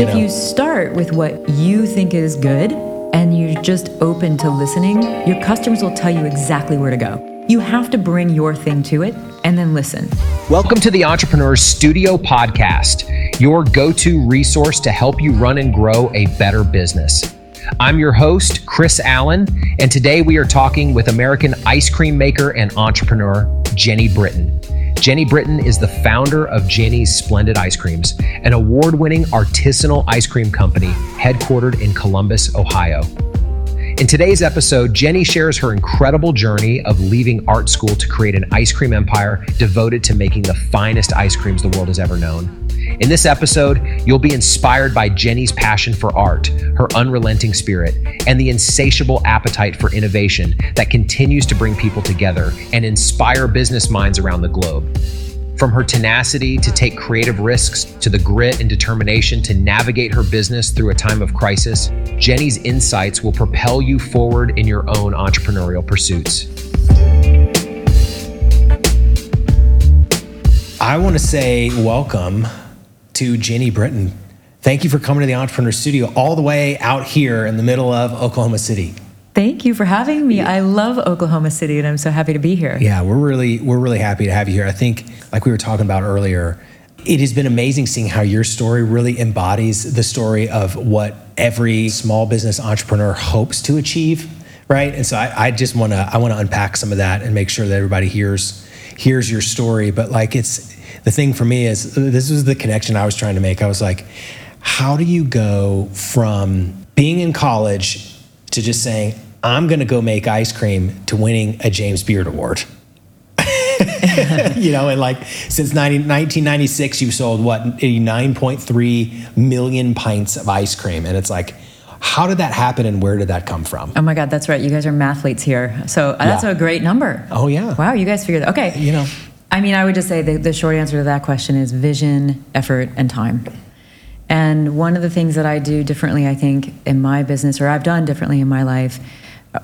You if know? you start with what you think is good and you're just open to listening, your customers will tell you exactly where to go. You have to bring your thing to it and then listen. Welcome to the Entrepreneurs Studio Podcast, your go to resource to help you run and grow a better business. I'm your host, Chris Allen, and today we are talking with American ice cream maker and entrepreneur, Jeni Britton. Jeni Britton is the founder of Jeni's Splendid Ice Creams, an award winning artisanal ice cream company headquartered in Columbus, Ohio. In today's episode, Jeni shares her incredible journey of leaving art school to create an ice cream empire devoted to making the finest ice creams the world has ever known. In this episode, you'll be inspired by Jeni's passion for art, her unrelenting spirit, and the insatiable appetite for innovation that continues to bring people together and inspire business minds around the globe. From her tenacity to take creative risks to the grit and determination to navigate her business through a time of crisis, Jeni's insights will propel you forward in your own entrepreneurial pursuits. I want to say welcome to Jeni Britton. Thank you for coming to the Entrepreneur Studio all the way out here in the middle of Oklahoma City. Thank you for having me. I love Oklahoma City and I'm so happy to be here. Yeah, we're really we're really happy to have you here. I think like we were talking about earlier, it has been amazing seeing how your story really embodies the story of what every small business entrepreneur hopes to achieve, right? And so I, I just want to I want to unpack some of that and make sure that everybody hears hears your story. But like it's the thing for me is this was the connection I was trying to make. I was like, how do you go from being in college to just saying I'm going to go make ice cream to winning a James Beard Award? you know, and like since 90, 1996, you've sold what 9.3 million pints of ice cream, and it's like, how did that happen, and where did that come from? Oh my God, that's right. You guys are mathletes here. So uh, that's Yeah. a great number. Oh, yeah. Wow, you guys figured that. Okay. You know. I mean, I would just say the, the short answer to that question is vision, effort, and time. And one of the things that I do differently, I think, in my business, or I've done differently in my life,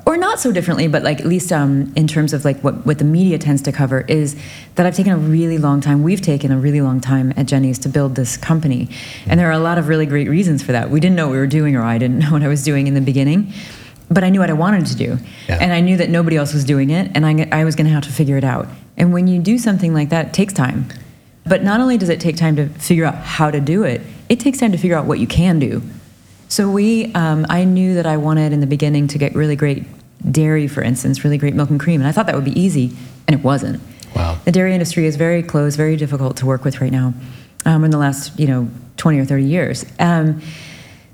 or not so differently, but like at least um, in terms of like what, what the media tends to cover, is that I've taken a really long time. We've taken a really long time at Jeni's to build this company, and there are a lot of really great reasons for that. We didn't know what we were doing, or I didn't know what I was doing in the beginning, but I knew what I wanted to do, Yeah. and I knew that nobody else was doing it, and I, I was going to have to figure it out. And when you do something like that, it takes time. But not only does it take time to figure out how to do it, it takes time to figure out what you can do. So we, um, I knew that I wanted in the beginning to get really great dairy, for instance, really great milk and cream, and I thought that would be easy, and it wasn't. Wow. The dairy industry is very closed, very difficult to work with right now. Um, in the last, you know, twenty or thirty years. Um,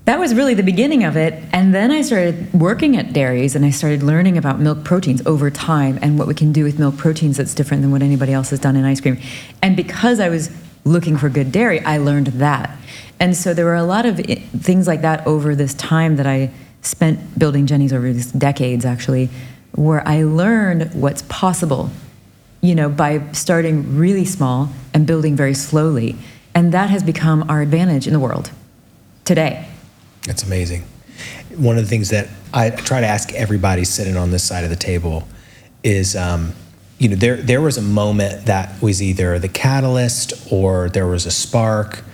that was really the beginning of it. And then I started working at dairies and I started learning about milk proteins over time and what we can do with milk proteins that's different than what anybody else has done in ice cream. And because I was looking for good dairy, I learned that. And so there were a lot of things like that over this time that I spent building Jeni's over these decades, actually, where I learned what's possible you know, by starting really small and building very slowly. And that has become our advantage in the world today. That's amazing. One of the things that I try to ask everybody sitting on this side of the table is, um, you know, there there was a moment that was either the catalyst or there was a spark,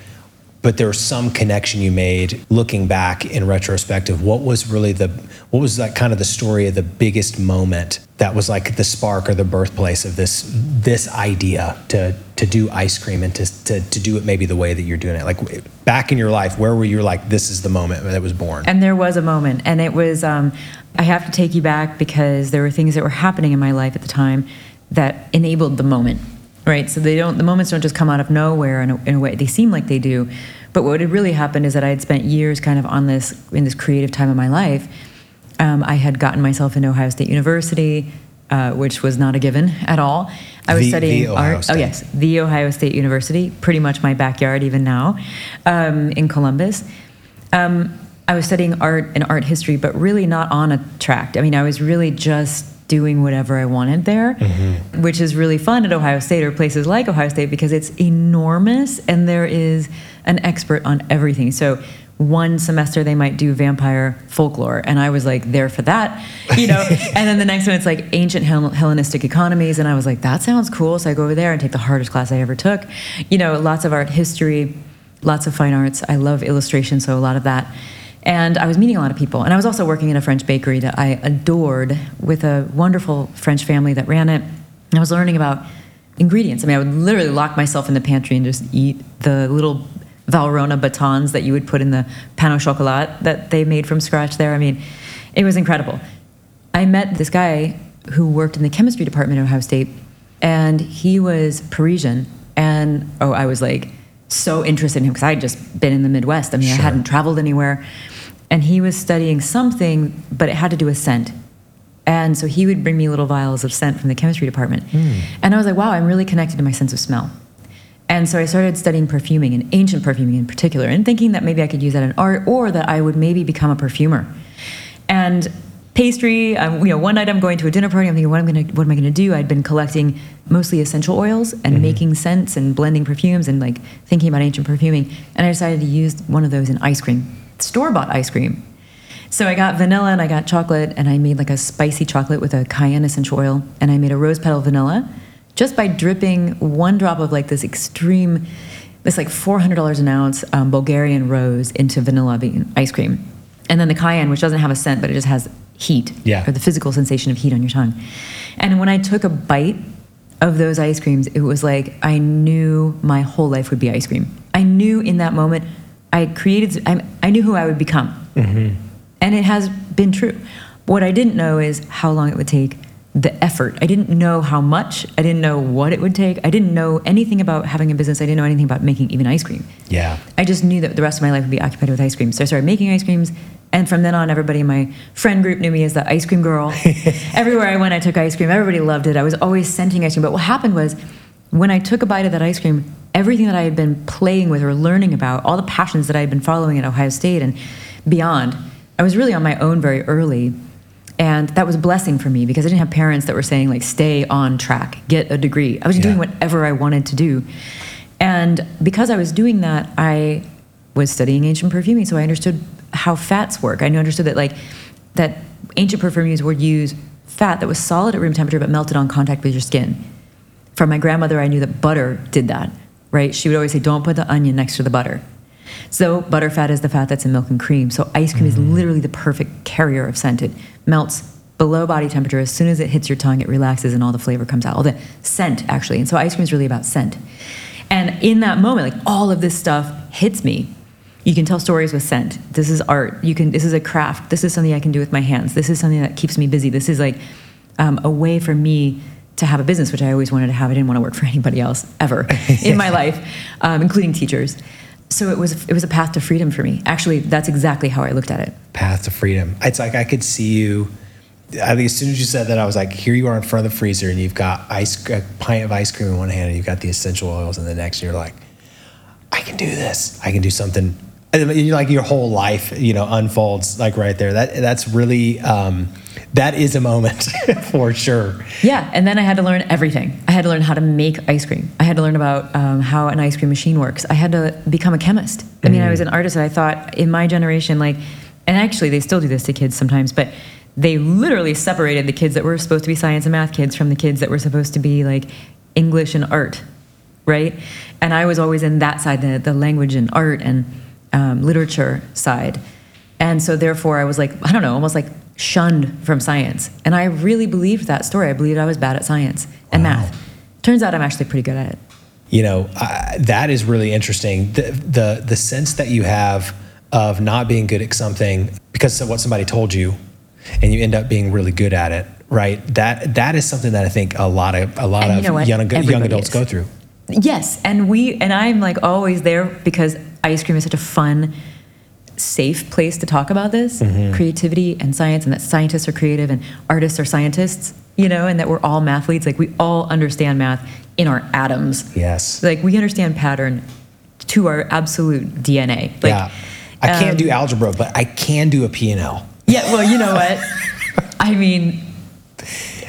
but there was some connection you made. Looking back in retrospective, what was really the what was that kind of the story of the biggest moment that was like the spark or the birthplace of this this idea to to do ice cream and to to, to do it maybe the way that you're doing it like back in your life where were you like this is the moment that was born And there was a moment, and it was, um, I have to take you back because there were things that were happening in my life at the time that enabled the moment, right? So they don't, the moments don't just come out of nowhere in a, in a way. They seem like they do. But what had really happened is that I had spent years kind of on this, in this creative time of my life. Um, I had gotten myself into Ohio State University, uh, which was not a given at all. I was The- studying the Ohio art. State. Oh, yes, the Ohio State University, pretty much my backyard even now, um, in Columbus. Um, I was studying art and art history, but really not on a track. I mean, I was really just doing whatever I wanted there, mm-hmm. which is really fun at Ohio State or places like Ohio State because it's enormous and there is an expert on everything. So one semester they might do vampire folklore and i was like there for that you know and then the next one it's like ancient Hell- hellenistic economies and i was like that sounds cool so i go over there and take the hardest class i ever took you know lots of art history lots of fine arts. I love illustration, so a lot of that. And I was meeting a lot of people. And I was also working in a French bakery that I adored with a wonderful French family that ran it. And I was learning about ingredients. I mean, I would literally lock myself in the pantry and just eat the little Valrhona batons that you would put in the pan au chocolat that they made from scratch there. I mean, it was incredible. I met this guy who worked in the chemistry department at Ohio State, and he was Parisian. And oh, I was like so interested in him because I had just been in the Midwest. I mean, I hadn't traveled anywhere. And he was studying something, but it had to do with scent. And so he would bring me little vials of scent from the chemistry department. Hmm. And I was like, wow, I'm really connected to my sense of smell. And so I started studying perfuming and ancient perfuming in particular, and thinking that maybe I could use that in art or that I would maybe become a perfumer. And pastry, um, you know, one night I'm going to a dinner party. I'm thinking, what am I going to, what am I going to do? I'd been collecting mostly essential oils and making scents and blending perfumes and like thinking about ancient perfuming. And I decided to use one of those in ice cream, store bought ice cream. So I got vanilla and I got chocolate, and I made like a spicy chocolate with a cayenne essential oil, and I made a rose petal vanilla just by dripping one drop of like this extreme, this like $400 an ounce um, Bulgarian rose into vanilla bean ice cream. And then the cayenne, which doesn't have a scent, but it just has heat, Yeah. or the physical sensation of heat on your tongue. And when I took a bite of those ice creams, it was like I knew my whole life would be ice cream. I knew in that moment I created, I, I knew who I would become. Mm-hmm. And it has been true. What I didn't know is how long it would take, the effort. I didn't know how much. I didn't know what it would take. I didn't know anything about having a business. I didn't know anything about making even ice cream. Yeah. I just knew that the rest of my life would be occupied with ice cream. So I started making ice creams. And from then on, everybody in my friend group knew me as the ice cream girl. Everywhere I went, I took ice cream. Everybody loved it. I was always scenting ice cream. But what happened was, when I took a bite of that ice cream, everything that I had been playing with or learning about, all the passions that I had been following at Ohio State and beyond, I was really on my own very early. And that was a blessing for me because I didn't have parents that were saying, like, stay on track, get a degree. I was doing whatever I wanted to do. And because I was doing that, I was studying ancient perfuming, so I understood how fats work. I knew understood that like that ancient perfumers would use fat that was solid at room temperature but melted on contact with your skin. From my grandmother, I knew that butter did that, right? She would always say, "Don't put the onion next to the butter." So butter fat is the fat that's in milk and cream. So ice cream is mm. literally the perfect carrier of scent. It melts below body temperature. As soon as it hits your tongue, it relaxes and all the flavor comes out. All the scent actually. And so ice cream is really about scent. And in that moment, like all of this stuff hits me. You can tell stories with scent. This is art. You can. This is a craft. This is something I can do with my hands. This is something that keeps me busy. This is like um, a way for me to have a business, which I always wanted to have. I didn't want to work for anybody else ever in my life, um, including teachers. So it was it was a path to freedom for me. Actually, that's exactly how I looked at it. Path to freedom. It's like I could see you. I think as soon as you said that, I was like, here you are in front of the freezer, and you've got ice, a pint of ice cream in one hand, and you've got the essential oils in the next. And you're like, I can do this. I can do something. And like your whole life, you know, unfolds like right there. That that's really um, that is a moment for sure. Yeah, and then I had to learn everything. I had to learn how to make ice cream. I had to learn about um, how an ice cream machine works. I had to become a chemist. I mean, I was an artist, and I thought in my generation, like, and actually they still do this to kids sometimes, but they literally separated the kids that were supposed to be science and math kids from the kids that were supposed to be like English and art, right? And I was always in that side, the, the language and art and um, literature side. And so therefore I was like, I don't know, almost like shunned from science. And I really believed that story. I believed I was bad at science and math. Turns out I'm actually pretty good at it. you know I, that is really interesting the, the the sense that you have of not being good at something because of what somebody told you and you end up being really good at it right that that is something that i think a lot of a lot And you of know young, young adults is. go through Yes, and we and I'm like always there because ice cream is such a fun, safe place to talk about this creativity and science, and that scientists are creative and artists are scientists, you know, and that we're all mathletes. Like we all understand math in our atoms. yes Like we understand pattern to our absolute DNA. Like, yeah i can't um, do algebra but i can do a p&l Yeah, well, you know what? I mean,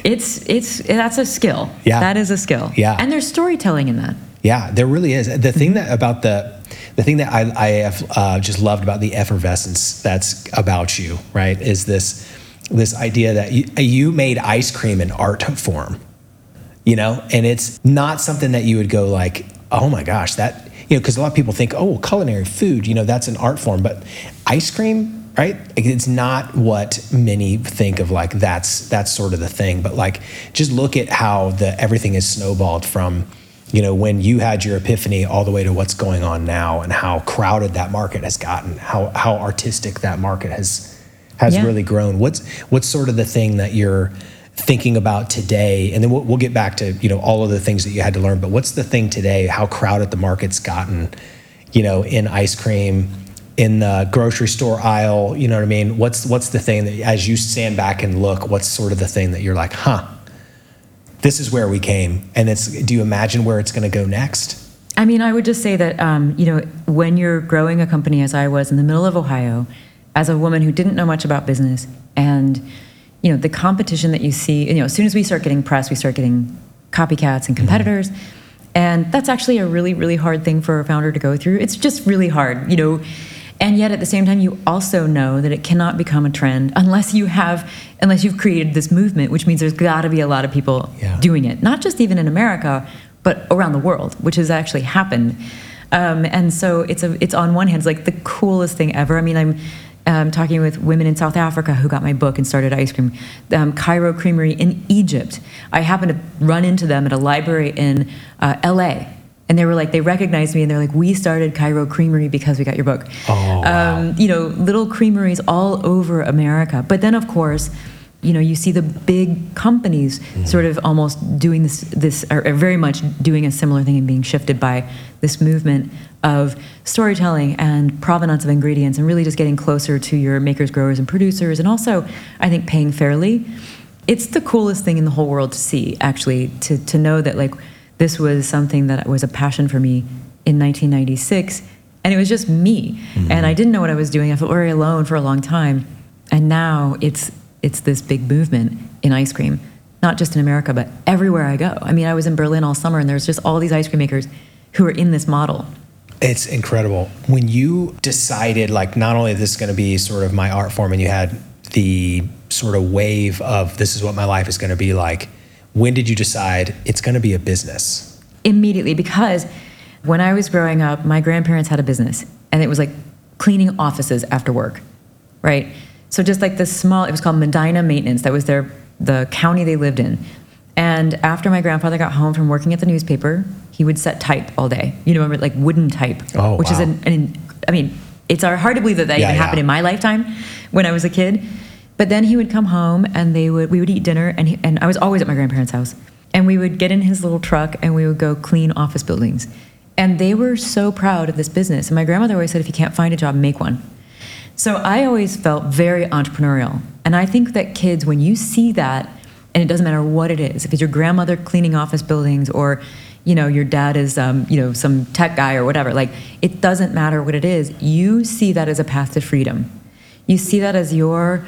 it's it's that's a skill. Yeah. that is a skill. Yeah. and there's storytelling in that. Yeah, there really is. The thing that about the the thing that I, I have uh, just loved about the effervescence that's about you, right, is this this idea that you, you made ice cream in art form, you know, and it's not something that you would go like, oh my gosh, that you know, because a lot of people think, oh, culinary food, you know, that's an art form, but ice cream, right? It's not what many think of. Like that's that's sort of the thing. But like, just look at how the everything is snowballed from, you know, when you had your epiphany all the way to what's going on now, and how crowded that market has gotten, how how artistic that market has has Yeah. really grown. What's what's sort of the thing that you're thinking about today? And then we'll, we'll get back to you know all of the things that you had to learn. But what's the thing today? How crowded the market's gotten? You know, in ice cream, in the grocery store aisle. You know what I mean? What's what's the thing that as you stand back and look? What's sort of the thing that you're like, huh? This is where we came, and it's. Do you imagine where it's going to go next? I mean, I would just say that, um, you know, when you're growing a company as I was in the middle of Ohio, as a woman who didn't know much about business, and, you know, the competition that you see, you know, as soon as we start getting press, we start getting copycats and competitors. And that's actually a really, really hard thing for a founder to go through. It's just really hard, you know. And yet at the same time, you also know that it cannot become a trend unless you have, unless you've created this movement, which means there's got to be a lot of people Yeah. doing it, not just even in America, but around the world, which has actually happened. Um, and so it's a, it's on one hand, it's like the coolest thing ever. I mean, I'm um, talking with women in South Africa who got my book and started ice cream. Um, Cairo Creamery in Egypt. I happened to run into them at a library in uh, L.A. And they were like, they recognized me and they're like, we started Cairo Creamery because we got your book. Oh, wow. um, you know, little creameries all over America. But then, of course, you know, you see the big companies sort of almost doing this, this, or or very much doing a similar thing and being shifted by this movement of storytelling and provenance of ingredients and really just getting closer to your makers, growers, and producers. And also, I think paying fairly. It's the coolest thing in the whole world to see, actually, to, to know that, like, this was something that was a passion for me in 1996 and it was just me. Mm-hmm. And i didn't know what i was doing. I felt very alone for a long time. And now it's it's this big movement in ice cream not just in america but everywhere i go. I mean i was in berlin all summer and there's just all these ice cream makers who are in this model. It's incredible. When you decided, like, not only this is going to be sort of my art form, and you had the sort of wave of this is what my life is going to be like, when did you decide it's going to be a business? immediately because when I was growing up, my grandparents had a business and it was like cleaning offices after work, right? So just like this small, it was called Medina Maintenance. That was their the county they lived in. And after my grandfather got home from working at the newspaper, he would set type all day. You know, like wooden type, Oh, which is an, an, I mean, it's hard to believe that that Yeah, even yeah. happened in my lifetime when I was a kid. But then he would come home and they would we would eat dinner and he, and I was always at my grandparents' house. And we would get in his little truck and we would go clean office buildings. And they were so proud of this business. And my grandmother always said if you can't find a job, make one. So I always felt very entrepreneurial. And I think that kids when you see that and it doesn't matter what it is, if it's your grandmother cleaning office buildings or you know your dad is um, you know some tech guy or whatever like it doesn't matter what it is you see that as a path to freedom you see that as your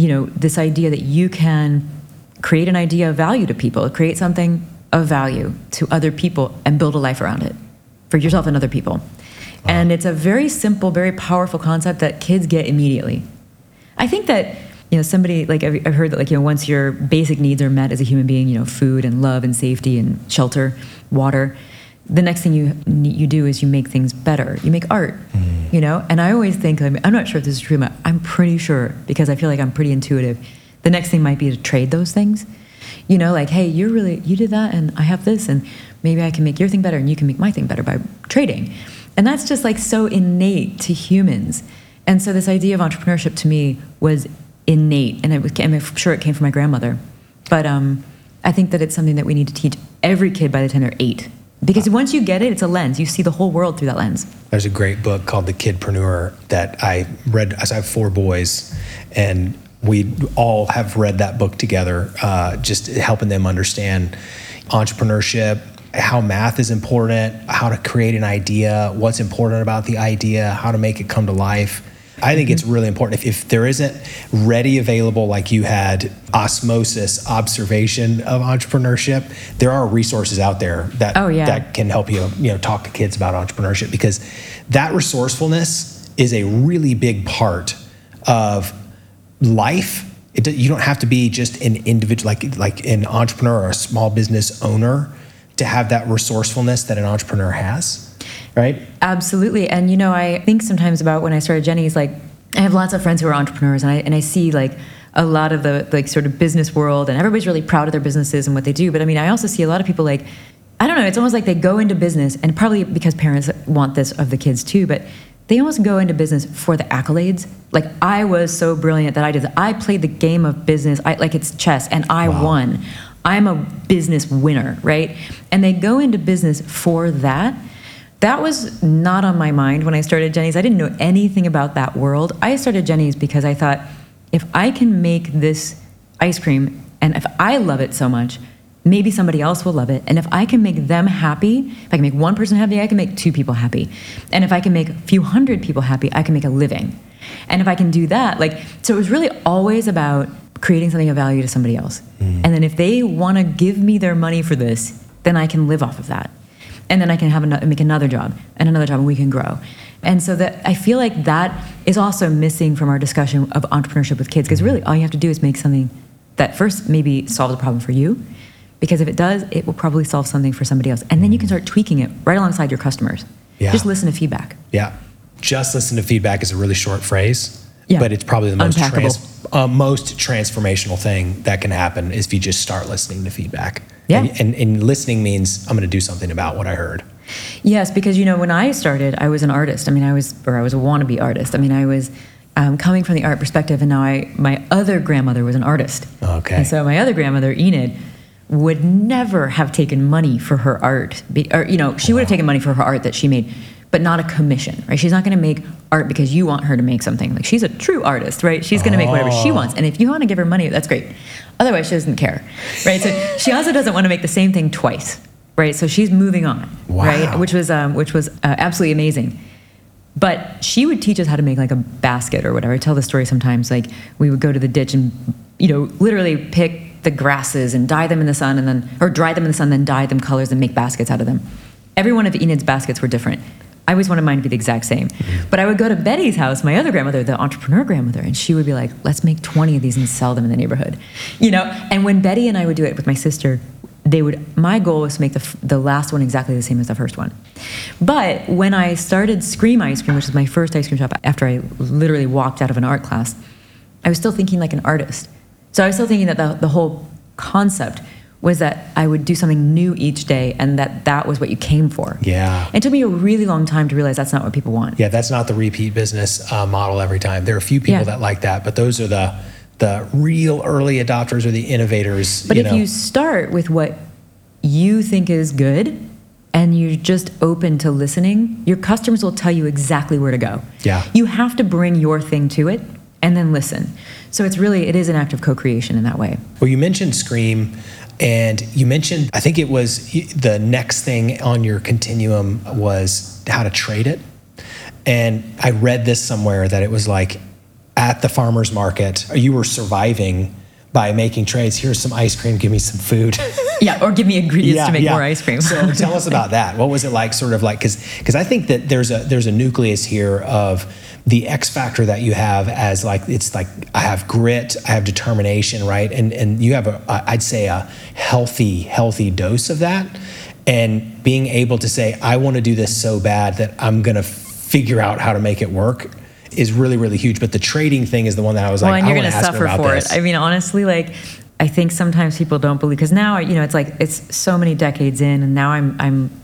you know this idea that you can create an idea of value to people create something of value to other people and build a life around it for yourself and other people. And it's a very simple very powerful concept that kids get immediately. I think that you know somebody like I've, I've heard that like you know once your basic needs are met as a human being you know food and love and safety and shelter water the next thing you you do is you make things better. You make art you know? And i always think I mean, i'm not sure if this is true but i'm pretty sure because i feel like i'm pretty intuitive the next thing might be to trade those things. You know like hey you're really you did that and i have this and maybe i can make your thing better and you can make my thing better by trading. And that's just like so innate to humans. And so this idea of entrepreneurship to me was innate and it was, i'm sure it came from my grandmother. But um, i think that it's something that we need to teach every kid by the time they're eight because once you get it it's a lens you see the whole world through that lens There's a great book called The Kidpreneur that I read. I have four boys, and we all have read that book together, uh, just helping them understand entrepreneurship, how math is important, how to create an idea, what's important about the idea, how to make it come to life. I think it's really important. If, if there isn't ready available, like you had, osmosis observation of entrepreneurship, there are resources out there that Oh, yeah. that can help you, you know, talk to kids about entrepreneurship because that resourcefulness is a really big part of life. It, you don't have to be just an individual, like like an entrepreneur or a small business owner, to have that resourcefulness that an entrepreneur has. Right? Absolutely. And you know, I think sometimes about when I started Jeni's, like I have lots of friends who are entrepreneurs and I and I see like a lot of the like sort of business world and everybody's really proud of their businesses and what they do. But I mean, I also see a lot of people like I don't know, it's almost like they go into business and probably because parents want this of the kids too, but they almost go into business for the accolades. Like I was so brilliant that I did. I played the game of business. I like it's chess, and I Wow. won. I'm a business winner, right? And they go into business for that. That was not on my mind when I started Jeni's. I didn't know anything about that world. I started Jeni's because I thought if I can make this ice cream and if I love it so much, maybe somebody else will love it. And if I can make them happy, if I can make one person happy, I can make two people happy. And if I can make a few hundred people happy, I can make a living. And if I can do that, like, so it was really always about creating something of value to somebody else. Mm. And then if they want to give me their money for this, then I can live off of that. And then I can have another, make another job and another job, and we can grow. And so that I feel like that is also missing from our discussion of entrepreneurship with kids, because really all you have to do is make something that first maybe solves a problem for you, because if it does, it will probably solve something for somebody else, and then you can start tweaking it right alongside your customers. Yeah. Just listen to feedback. Yeah. Just listen to feedback is a really short phrase, Yeah. but it's probably the most trans, uh, most transformational thing that can happen is if you just start listening to feedback. Yeah. And, and, and listening means I'm going to do something about what I heard. Yes, because you know when I started, I was an artist. I mean, I was or I was a wannabe artist. I mean, I was um, coming from the art perspective, and now I my other grandmother was an artist. Okay. And so my other grandmother, Enid, would never have taken money for her art, be, or you know, she would have taken money for her art that she made, but not a commission, right? She's not going to make art because you want her to make something. Like she's a true artist, right? She's going to make whatever she wants, and if you want to give her money, that's great. Otherwise, she doesn't care, right? So she also doesn't want to make the same thing twice, right? So she's moving on, right? Which was um, which was uh, absolutely amazing. But she would teach us how to make like a basket or whatever. I tell the story sometimes. Like we would go to the ditch and, you know, literally pick the grasses and dye them in the sun and then, or dry them in the sun, then dye them colors and make baskets out of them. Every one of Enid's baskets were different. I always wanted mine to be the exact same. Mm-hmm. But I would go to Betty's house, my other grandmother, the entrepreneur grandmother, and she would be like, let's make 20 of these and sell them in the neighborhood. You know? And when Betty and I would do it with my sister, they would my goal was to make the, the last one exactly the same as the first one but when i started scream ice cream which was my first ice cream shop after i literally walked out of an art class i was still thinking like an artist so i was still thinking that the, the whole concept was that i would do something new each day and that that was what you came for Yeah. it took me a really long time to realize that's not what people want Yeah, that's not the repeat business uh, model every time. There are a few people Yeah. that like that, but those are the the real early adopters or the innovators. But you if know. you start with what you think is good and you're just open to listening, your customers will tell you exactly where to go. Yeah. You have to bring your thing to it and then listen. So it's really it is an act of co-creation in that way. Well, you mentioned Scream, and you mentioned, I think it was the next thing on your continuum was how to trade it. And I read this somewhere that it was like at the farmer's market, you were surviving by making trades. Here's some ice cream, give me some food. Yeah, or give me ingredients to make more ice cream. so tell us about that. What was it like? Sort of like because because I think that there's a there's a nucleus here of the X factor that you have as like it's like I have grit, I have determination, right? And and you have a I'd say a healthy healthy dose of that, and being able to say I want to do this so bad that I'm gonna figure out how to make it work is really really huge. But the trading thing is the one that I was well, like, and you're I going want to to ask suffer for this. it. I mean, honestly, like I think sometimes people don't believe because now you know it's like it's so many decades in, and now I'm I'm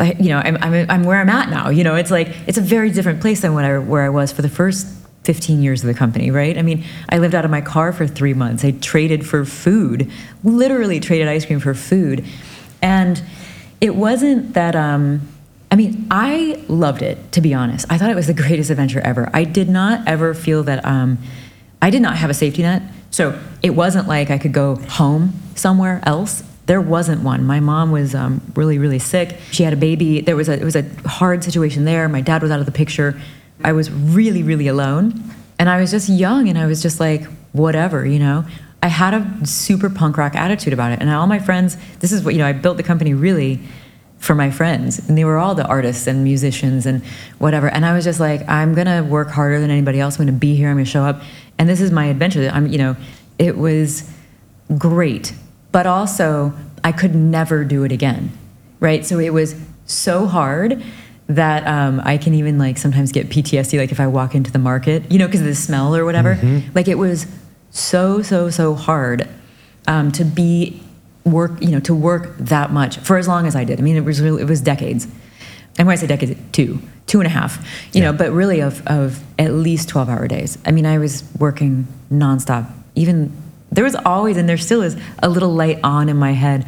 you know I'm I'm, I'm where I'm at now. You know, it's like it's a very different place than I, where I was for the first 15 years of the company, right? I mean, I lived out of my car for three months. I traded for food, literally traded ice cream for food, and it wasn't that. Um, I mean, I loved it, to be honest. I thought it was the greatest adventure ever. I did not ever feel that um, I did not have a safety net. So it wasn't like I could go home somewhere else. There wasn't one. My mom was um, really, really sick. She had a baby. There was a it was a hard situation there. My dad was out of the picture. I was really, really alone, and I was just young, and I was just like, whatever, you know. I had a super punk rock attitude about it, and all my friends. This is what you know. I built the company really for my friends and they were all the artists and musicians and whatever and i was just like i'm gonna work harder than anybody else i'm gonna be here i'm gonna show up and this is my adventure i'm you know it was great but also i could never do it again right so it was so hard that um, I can even like sometimes get PTSD, like if I walk into the market, you know, because of the smell or whatever. Like it was so, so, so hard um, to be work, you know, to work that much for as long as I did. I mean, it was really, it was decades. And when I say decades, two, two and a half, you know, but really of, of at least 12 hour days. I mean, I was working nonstop. Even there was always, and there still is, a little light on in my head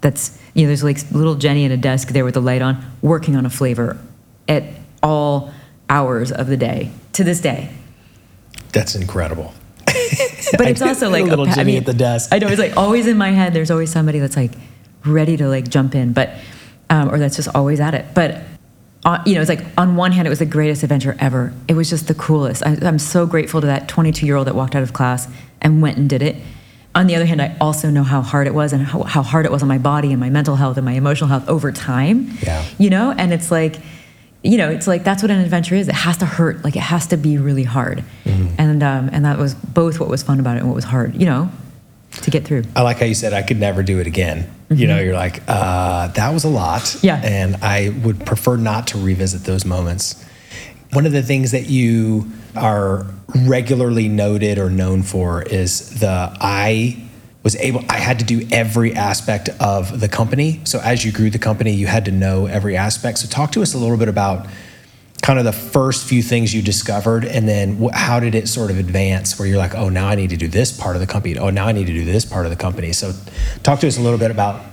that's, you know, there's like little Jeni at a desk there with the light on, working on a flavor at all hours of the day to this day. That's incredible. But it's also like a little I Jeni mean, at the desk. I know it's like always in my head. There's always somebody that's like ready to like jump in, but um, or that's just always at it. But uh, you know, it's like on one hand, it was the greatest adventure ever. It was just the coolest. I, I'm so grateful to that 22 year old that walked out of class and went and did it. On the other hand, I also know how hard it was and how, how hard it was on my body and my mental health and my emotional health over time. Yeah. You know, and it's like, you know, it's like that's what an adventure is. It has to hurt. Like it has to be really hard. Mm-hmm. And um, and that was both what was fun about it and what was hard. You know, to get through. I like how you said I could never do it again. You know, you're like, uh, that was a lot. Mm-hmm. Yeah. And I would prefer not to revisit those moments. One of the things that you are regularly noted or known for is the I was able I had to do every aspect of the company. So as you grew the company, you had to know every aspect. So talk to us a little bit about kind of the first few things you discovered and then how did it sort of advance where you're like oh now i need to do this part of the company oh now i need to do this part of the company so talk to us a little bit about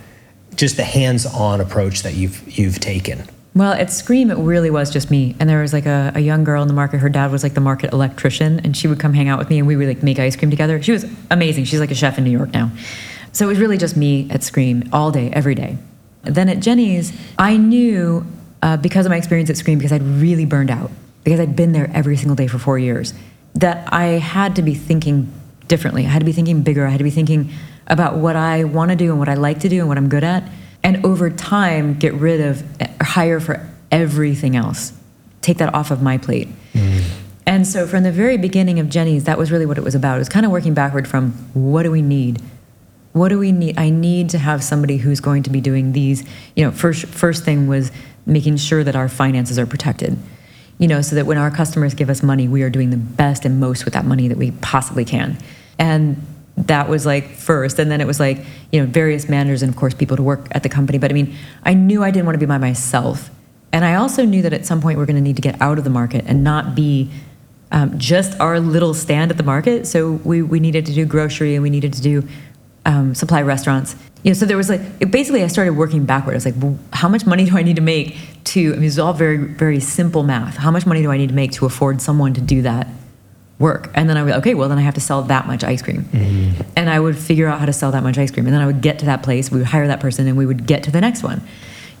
just the hands-on approach that you've you've taken Well, at Scream, it really was just me. And there was like a, a young girl in the market. Her dad was like the market electrician, and she would come hang out with me, and we would like make ice cream together. She was amazing. She's like a chef in New York now. So it was really just me at Scream all day, every day. Then at Jeni's, I knew uh, because of my experience at Scream, because I'd really burned out, because I'd been there every single day for four years, that I had to be thinking differently. I had to be thinking bigger. I had to be thinking about what I want to do and what I like to do and what I'm good at. And over time, get rid of, hire for everything else. Take that off of my plate. And so from the very beginning of Jeni's, that was really what it was about. It was kind of working backward from what do we need? What do we need? I need to have somebody who's going to be doing these. You know, first first thing was making sure that our finances are protected. You know, so that when our customers give us money, we are doing the best and most with that money that we possibly can. And that was like first, and then it was like you know various managers and of course people to work at the company. But I mean, I knew I didn't want to be by myself, and I also knew that at some point we're going to need to get out of the market and not be um, just our little stand at the market. So we, we needed to do grocery and we needed to do um, supply restaurants. You know, so there was like it basically I started working backward. I was like, well, how much money do I need to make to? I mean, it's all very very simple math. How much money do I need to make to afford someone to do that work? And then I would okay, well then I have to sell that much ice cream, and I would figure out how to sell that much ice cream, and then I would get to that place. We would hire that person, and we would get to the next one.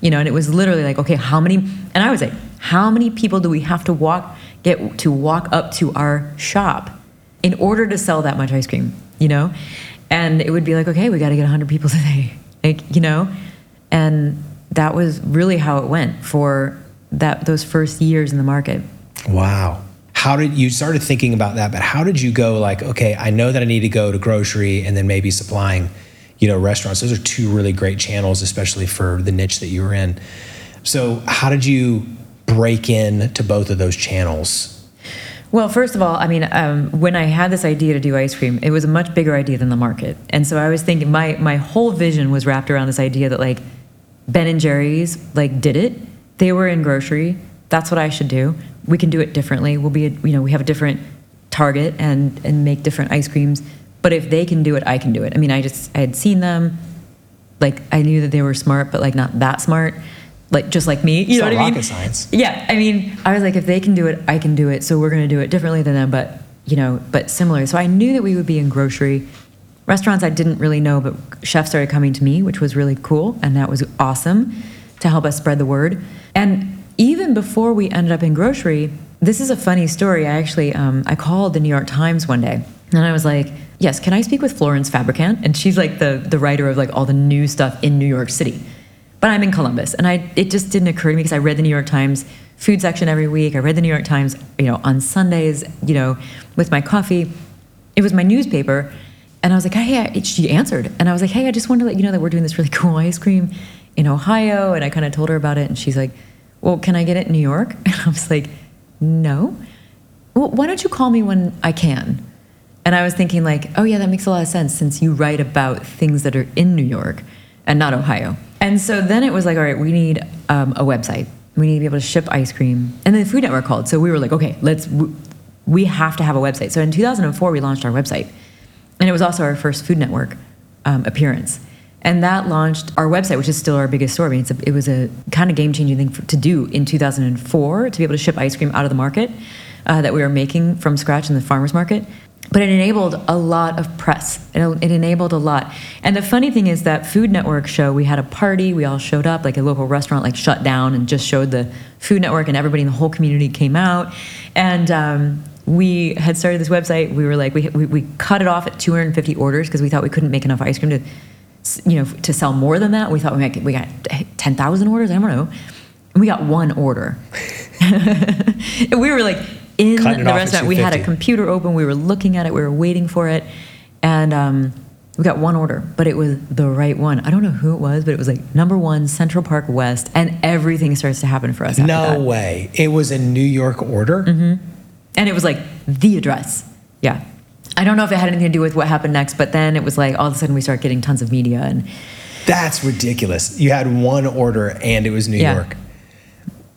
You know, and it was literally like, okay, how many? And I would say, how many people do we have to walk get to walk up to our shop in order to sell that much ice cream? You know, and it would be like, okay, we got to get 100 people today, like you know, and that was really how it went for that those first years in the market. wow. How did you started thinking about that but how did you go like okay i know that i need to go to grocery and then maybe supplying you know restaurants? Those are two really great channels especially for the niche that you were in. So how did you break in to both of those channels Well, first of all, I mean, um, when I had this idea to do ice cream, it was a much bigger idea than the market, and so I was thinking my my whole vision was wrapped around this idea that like Ben and Jerry's like did it. They were in grocery. That's what I should do. We can do it differently. We'll be, a, you know, we have a different target and and make different ice creams. But if they can do it, I can do it. I mean, I just I had seen them, like I knew that they were smart, but like not that smart, like just like me. You It's know what I mean? science. Yeah, I mean, I was like, if they can do it, I can do it. So we're going to do it differently than them, but you know, but similar. So I knew that we would be in grocery restaurants. I didn't really know, but chefs started coming to me, which was really cool, and that was awesome to help us spread the word. And even before we ended up in grocery, this is a funny story. I actually um, I called the New York Times one day, and I was like, "Yes, can I speak with Florence Fabricant?" And she's like the the writer of like all the new stuff in New York City but I'm in Columbus, and I it just didn't occur to me because I read the New York Times food section every week. I read the New York Times, you know, on Sundays, you know, with my coffee. It was my newspaper, and I was like, hey, I, she answered, and I was like, hey, I just wanted to let you know that we're doing this really cool ice cream in Ohio, and I kind of told her about it, and she's like, well, can I get it in New York? And I was like, no. Well, why don't you call me when I can? And I was thinking, like, oh, yeah, that makes a lot of sense since you write about things that are in New York and not Ohio. And so then it was like, all right, we need um, a website. We need to be able to ship ice cream. And then the Food Network called. So we were like, okay, let's, we have to have a website. So in 2004, we launched our website. And it was also our first Food Network um, appearance. And that launched our website, which is still our biggest store. I mean, a, it was a kind of game changing thing for, to do in 2004 to be able to ship ice cream out of the market uh, that we were making from scratch in the farmer's market. But it enabled a lot of press. It, it enabled a lot. And the funny thing is that Food Network show, we had a party, we all showed up, like a local restaurant like shut down and just showed the Food Network, and everybody in the whole community came out. And um, we had started this website. We were like, we, we, we cut it off at 250 orders because we thought we couldn't make enough ice cream to you know, to sell more than that. We thought we might we got 10,000 orders. I don't know. And we got one order. and we were like in Cutting it the off at restaurant. We had a 250. computer open. We were looking at it. We were waiting for it. And um, we got one order, but it was the right one. I don't know who it was, but it was like number one, Central Park West. And everything starts to happen for us after No that. way. It was a New York order. And it was like the address. Yeah. I don't know if it had anything to do with what happened next, but then it was like all of a sudden we start getting tons of media and That's ridiculous. You had one order and it was New Yeah. York.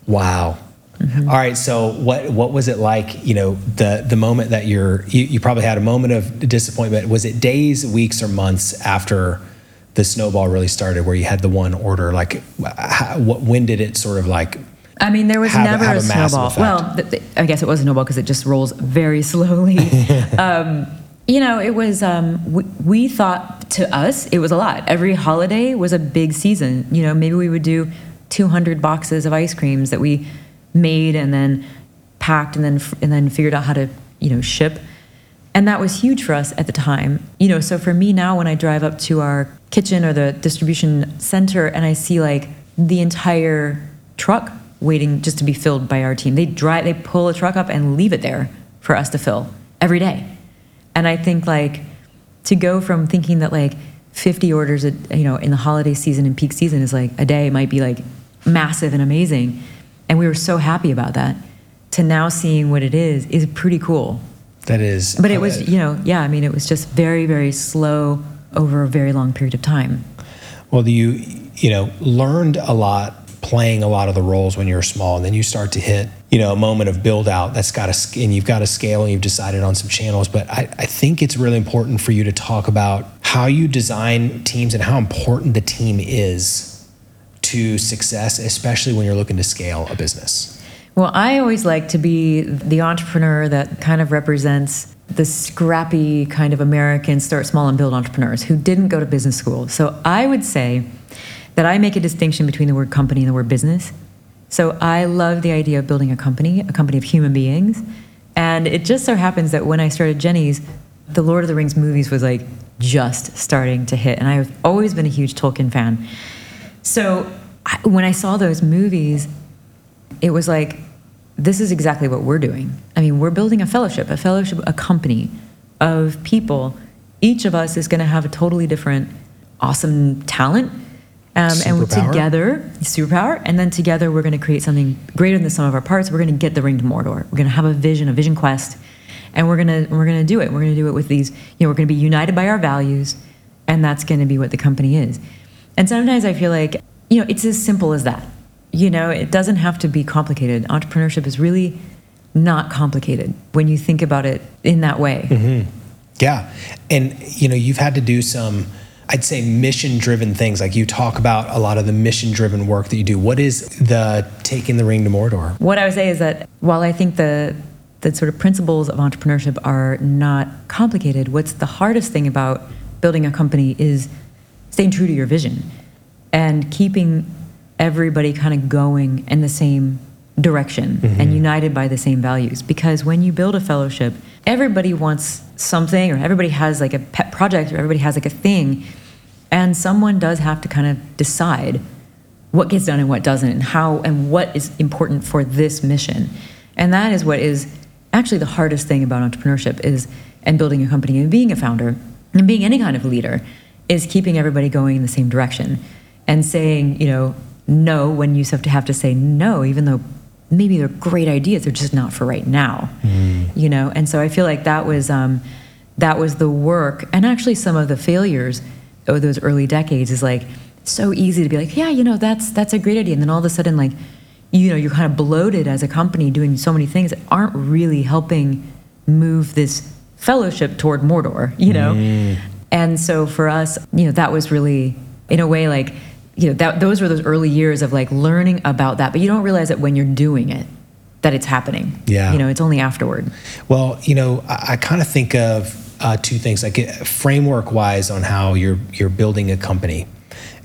Wow. Mm-hmm. All right. So what what was it like? You know, the the moment that you're you, you probably had a moment of disappointment. Was it days, weeks, or months after the snowball really started, where you had the one order? Like, how, what when did it sort of like? I mean, there was have- never have a a snowball. effect. Well, th- th- I guess it was a snowball because it just rolls very slowly. um, you know, it was, um, we, we thought to us it was a lot. Every holiday was a big season. You know, maybe we would do 200 boxes of ice creams that we made and then packed and then, and then figured out how to, you know, ship. And that was huge for us at the time. You know, so for me now, when I drive up to our kitchen or the distribution center and I see like the entire truck waiting just to be filled by our team, they drive, they pull a truck up and leave it there for us to fill every day. And I think like to go from thinking that like 50 orders, a, you know, in the holiday season and peak season is like a day might be like massive and amazing, and we were so happy about that. To now seeing what it is is pretty cool. That is. But it was, you know, yeah, I mean, it was just very, very slow over a very long period of time. Well, you you know learned a lot playing a lot of the roles when you were small, and then you start to hit you know a moment of build out that's got a and you've got a scale and you've decided on some channels. But I, I think it's really important for you to talk about how you design teams and how important the team is to success, especially when you're looking to scale a business. Well, I always like to be the entrepreneur that kind of represents the scrappy kind of American start small and build entrepreneurs who didn't go to business school. So I would say that I make a distinction between the word company and the word business. So I love the idea of building a company, a company of human beings. And it just so happens that when I started Jeni's, the Lord of the Rings movies was like just starting to hit. And I've always been a huge Tolkien fan. So I, when I saw those movies, it was like, this is exactly what we're doing. I mean, we're building a fellowship, a fellowship, a company of people. Each of us is going to have a totally different, awesome talent. Um, and together, superpower, and then together we're going to create something greater than the sum of our parts. We're going to get the ring to Mordor. We're going to have a vision, a vision quest, and we're going to we're going to do it. We're going to do it with these. You know, we're going to be united by our values, and that's going to be what the company is. And sometimes I feel like you know it's as simple as that. You know, it doesn't have to be complicated. Entrepreneurship is really not complicated when you think about it in that way. Mm-hmm. Yeah. And, you know, you've had to do some, I'd say, mission driven things. Like you talk about a lot of the mission driven work that you do. What is the taking the ring to Mordor? What I would say is that while I think the the sort of principles of entrepreneurship are not complicated, what's the hardest thing about building a company is staying true to your vision and keeping everybody kind of going in the same direction and mm-hmm. united by the same values. Because when you build a fellowship, everybody wants something or everybody has like a pet project or everybody has like a thing. And someone does have to kind of decide what gets done and what doesn't and how and what is important for this mission and that is what is actually the hardest thing about entrepreneurship is and building a company and being a founder and being any kind of leader is keeping everybody going in the same direction and saying you know no when you have to have to say no, even though maybe they're great ideas, they're just not for right now. You know, and so I feel like that was um, that was the work, and actually some of the failures of those early decades is like so easy to be like, yeah, you know, that's that's a great idea, and then all of a sudden like, you know, you're kind of bloated as a company doing so many things that aren't really helping move this fellowship toward Mordor, you know. And so for us, you know, that was really in a way like you know that those were those early years of like learning about that but you don't realize it when you're doing it that it's happening. Yeah. you know it's only afterward. Well, you know, I, I kind of think of uh, two things, like framework wise on how you're you're building a company,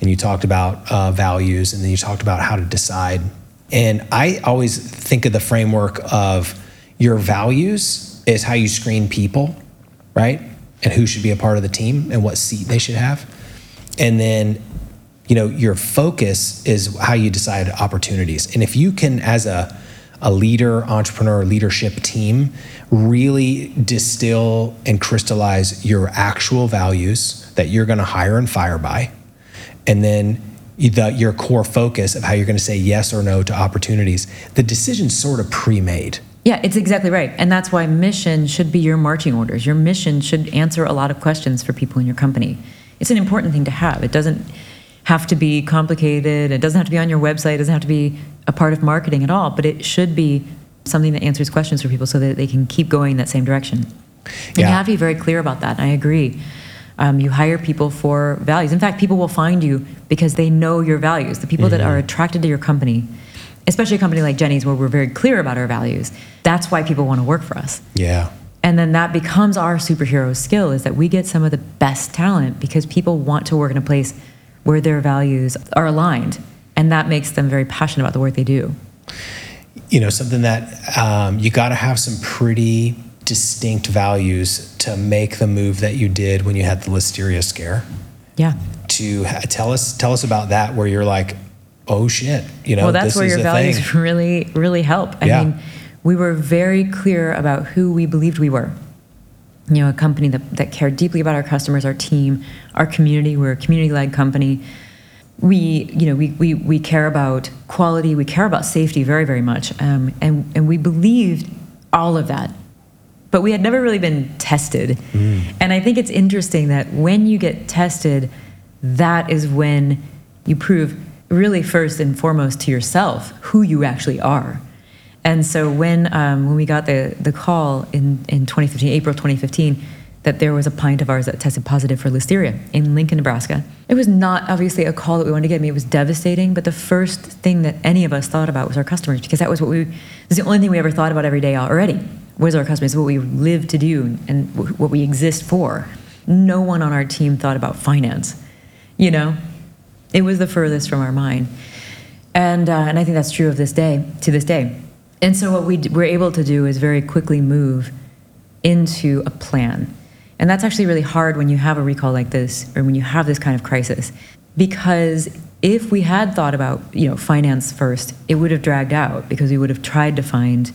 and you talked about uh, values, and then you talked about how to decide. And I always think of the framework of your values is how you screen people, right, and who should be a part of the team and what seat they should have, and then you know your focus is how you decide opportunities. And if you can as a a leader entrepreneur leadership team really distill and crystallize your actual values that you're going to hire and fire by and then the, your core focus of how you're going to say yes or no to opportunities the decision's sort of pre-made. Yeah it's exactly right. And that's why mission should be your marching orders. Your mission should answer a lot of questions for people in your company. It's an important thing to have. It doesn't have to be complicated it doesn't have to be on your website it doesn't have to be a part of marketing at all but it should be something that answers questions for people so that they can keep going in that same direction and you Yeah. have to be very clear about that. I agree. Um, you hire people for values. In fact, people will find you because they know your values. The people that are attracted to your company, especially a company like Jeni's, where we're very clear about our values, that's why people want to work for us. yeah And then that becomes our superhero skill is that we get some of the best talent because people want to work in a place where their values are aligned. And that makes them very passionate about the work they do. you know something that um, you got to have some pretty distinct values to make the move that you did when you had the listeria scare Yeah. to ha- tell us tell us about that where you're like oh shit you know well, that's this where your values thing. really, really help. I Yeah. mean, we were very clear about who we believed we were. You know, a company that, that cared deeply about our customers, our team, our community. We're a community-led company. We, you know, we, we, we care about quality. We care about safety very, very much. Um, and, and we believed all of that. But we had never really been tested. And I think it's interesting that when you get tested, that is when you prove really first and foremost to yourself who you actually are. And so when um, when we got the the call in in 2015, April 2015, that there was a pint of ours that tested positive for listeria in Lincoln, Nebraska, it was not obviously a call that we wanted to get. I mean, it was devastating. But the first thing that any of us thought about was our customers because that was what we. Was the only thing we ever thought about every day already was our customers, what we live to do and what we exist for. No one on our team thought about finance. You know, it was the furthest from our mind. And, uh, and I think that's true of this day, to this day. And so what we we're able to do is very quickly move into a plan. And that's actually really hard when you have a recall like this or when you have this kind of crisis. Because if we had thought about, you know, finance first, it would have dragged out because we would have tried to find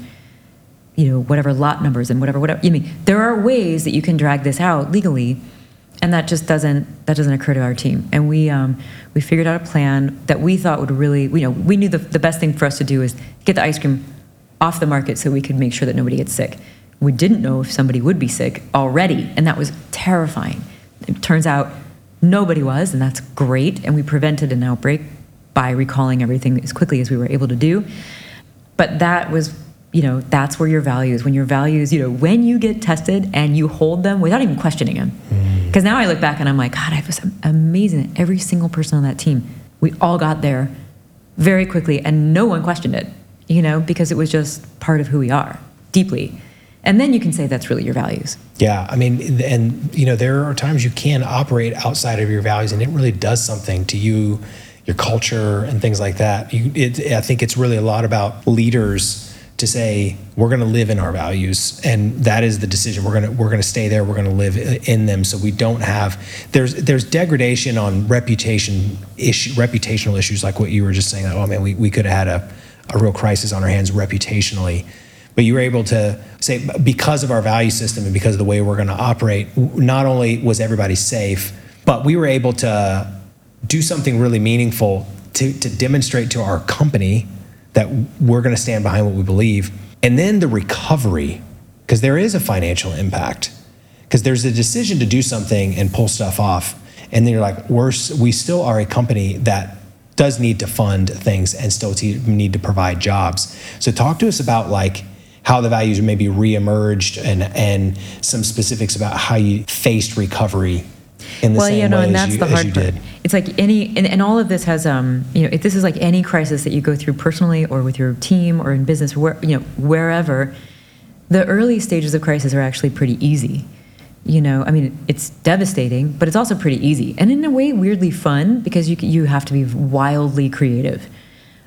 you know whatever lot numbers and whatever whatever you mean there are ways that you can drag this out legally and that just doesn't that doesn't occur to our team and we um, we figured out a plan that we thought would really you know we knew the, the best thing for us to do is get the ice cream off the market so we could make sure that nobody gets sick. We didn't know if somebody would be sick already and that was terrifying. It turns out nobody was and that's great and we prevented an outbreak by recalling everything as quickly as we were able to do. But that was you know that's where your values when your values you know when you get tested and you hold them without even questioning them. Mm. Because now i look back and i'm like god i was amazing every single person on that team. We all got there very quickly and no one questioned it you know because it was just part of who we are deeply and then you can say that's really your values Yeah, I mean, and you know, there are times you can operate outside of your values, and it really does something to you, your culture, and things like that. You, it, I think it's really a lot about leaders to say we're going to live in our values, and that is the decision. We're going to we're going to stay there. We're going to live in them, so we don't have there's there's degradation on reputation issue reputational issues like what you were just saying. Oh man, we we could have had a a real crisis on our hands reputationally but you were able to say because of our value system and because of the way we're going to operate not only was everybody safe but we were able to do something really meaningful to, to demonstrate to our company that we're going to stand behind what we believe. And then the recovery, because there is a financial impact, because there's a decision to do something and pull stuff off. And then you're like, we're, we still are a company that does need to fund things and still te- need to provide jobs. So talk to us about like how the values are maybe reemerged and, and some specifics about how you faced recovery in the well, same you know, way and that's you, the hard part. It's like any, and, and all of this has, um, you know, if this is like any crisis that you go through personally or with your team or in business, where, you know, wherever, the early stages of crisis are actually pretty easy. You know, I mean, it's devastating, but it's also pretty easy, and in a way, weirdly fun because you you have to be wildly creative.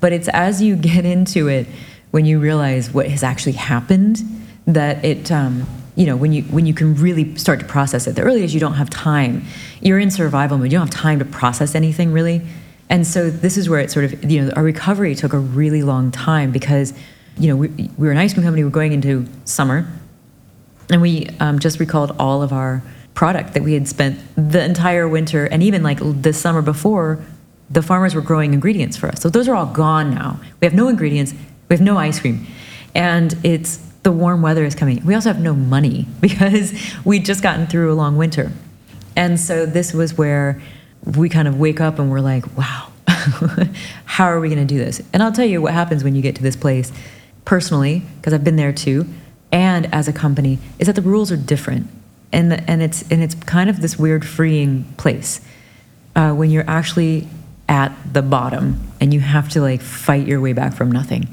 But it's as you get into it when you realize what has actually happened that it, um, you know, when you when you can really start to process it. The earliest you don't have time. You're in survival mode. You don't have time to process anything really. And so this is where it sort of, you know, our recovery took a really long time because, you know, we, we were an ice cream company. We're going into summer, and we um, just recalled all of our product that we had spent the entire winter and even like the summer before. The farmers were growing ingredients for us, so those are all gone now. We have no ingredients. We have no ice cream, and it's the warm weather is coming. We also have no money because we'd just gotten through a long winter, and so this was where we kind of wake up and we're like, wow, how are we going to do this? And I'll tell you what happens when you get to this place personally, because I've been there too, and as a company, is that the rules are different. And, the, and, it's, and it's kind of this weird freeing place uh, when you're actually at the bottom and you have to like fight your way back from nothing.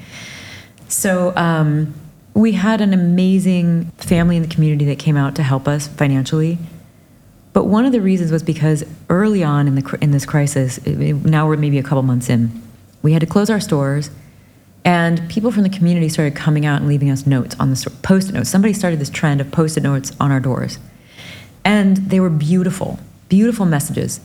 So um, we had an amazing family in the community that came out to help us financially. But one of the reasons was because early on in the in this crisis, now we're maybe a couple months in, we had to close our stores, and people from the community started coming out and leaving us notes on the post-it notes. Somebody started this trend of post-it notes on our doors, and they were beautiful, beautiful messages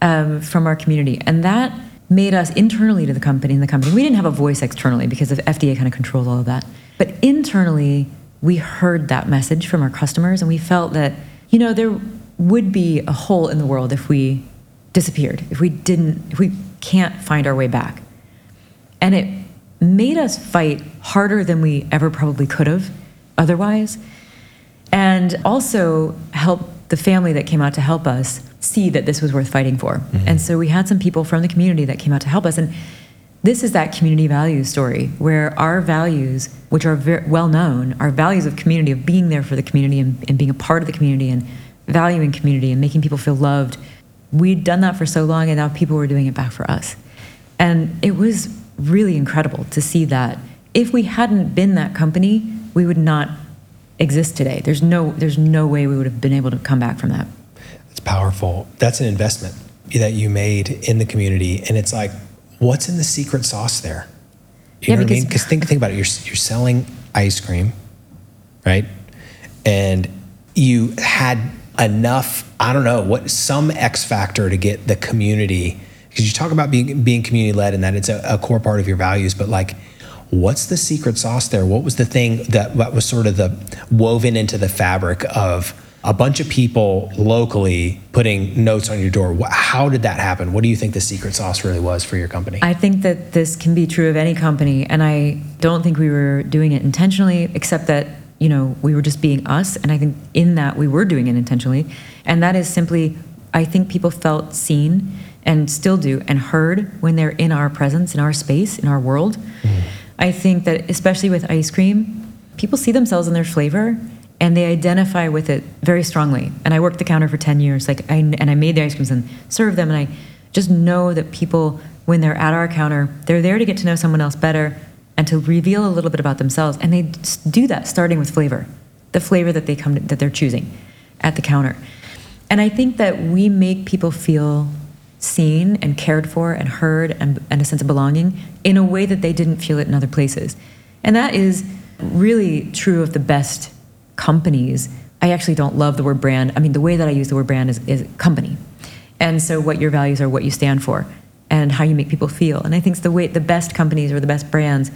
um, from our community, and that made us internally to the company. In the company, we didn't have a voice externally because of FDA kind of controls all of that, but internally, we heard that message from our customers, and we felt that you know there would be a hole in the world if we disappeared, if we didn't, if we can't find our way back. And it made us fight harder than we ever probably could have otherwise. And also help the family that came out to help us see that this was worth fighting for. Mm-hmm. And so we had some people from the community that came out to help us. And this is that community values story where our values, which are very well known, our values of community, of being there for the community and, and being a part of the community and valuing community and making people feel loved, we'd done that for so long and now people were doing it back for us. And it was really incredible to see that. If we hadn't been that company, we would not exist today. There's no, there's no way we would have been able to come back from that. It's powerful. That's an investment that you made in the community, and it's like, what's in the secret sauce there? You Yeah, know what I mean? because- Because think think about it. You're you're selling ice cream, right? And you had enough. I don't know what some X factor to get the community. Because you talk about being being community led and that it's a, a core part of your values, but like. What's the secret sauce there? What was the thing that, that was sort of the woven into the fabric of a bunch of people locally putting notes on your door. How did that happen? What do you think the secret sauce really was for your company? I think that this can be true of any company, and I don't think we were doing it intentionally, except that, you know, we were just being us. And I think in that we were doing it intentionally. And that is simply, I think people felt seen and still do and heard when they're in our presence, in our space, in our world. Mm-hmm. I think that, especially with ice cream, people see themselves in their flavor and they identify with it very strongly. And I worked the counter for 10 years, like I, and I made the ice creams and served them. And I just know that people, when they're at our counter, they're there to get to know someone else better and to reveal a little bit about themselves. And they do that starting with flavor, the flavor that they come to, that they're choosing at the counter. And I think that we make people feel seen and cared for and heard and, and a sense of belonging in a way that they didn't feel it in other places. And that is really true of the best companies. I actually don't love the word brand. I mean, the way that I use the word brand is, is company. And so what your values are, what you stand for, and how you make people feel. And I think it's the way the best companies or the best brands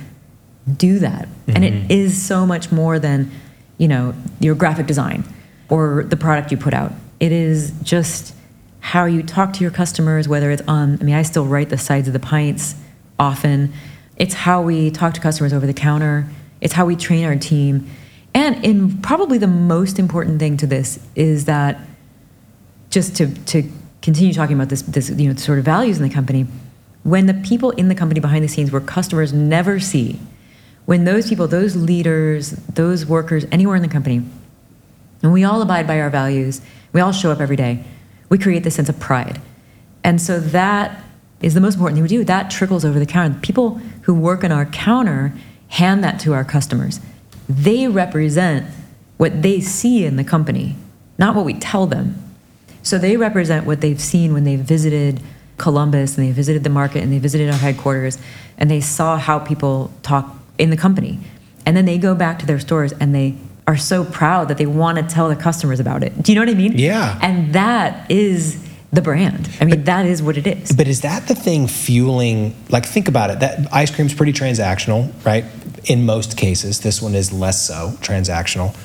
do that. And it mm-hmm. is so much more than, you know, your graphic design or the product you put out. It is just how you talk to your customers, whether it's on, I mean, I still write the sides of the pints often. It's how we talk to customers over the counter, it's how we train our team. And in probably the most important thing to this is that just to, to continue talking about this, this, you know, sort of values in the company, when the people in the company behind the scenes where customers never see, when those people, those leaders, those workers, anywhere in the company, and we all abide by our values, we all show up every day, we create this sense of pride. And so that is the most important thing we do. That trickles over the counter. People who work on our counter hand that to our customers. They represent what they see in the company, not what we tell them. So they represent what they've seen when they visited Columbus and they visited the market and they visited our headquarters and they saw how people talk in the company. And then they go back to their stores and they are so proud that they want to tell the customers about it. Do you know what I mean? Yeah. And that is the brand. I mean, that is what it is. But is that the thing fueling? Like, think about it. That ice cream's pretty transactional, right? In most cases, this one is less so transactional.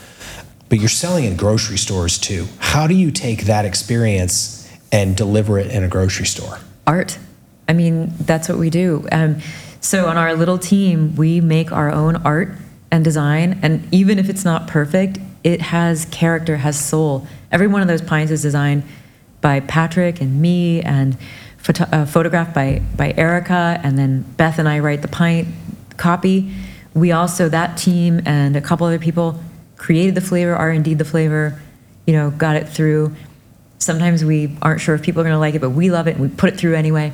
But you're selling in grocery stores too. How do you take that experience and deliver it in a grocery store? art. I mean, that's what we do. Um, so on our little team, we make our own art and design, and even if it's not perfect, it has character, has soul. Every one of those pines is designed by Patrick and me, and photo- uh, photographed by by Erica, and then Beth and I write the pint copy. We also that team and a couple other people created the flavor, R and D the flavor, you know, got it through. Sometimes we aren't sure if people are going to like it, but we love it and we put it through anyway.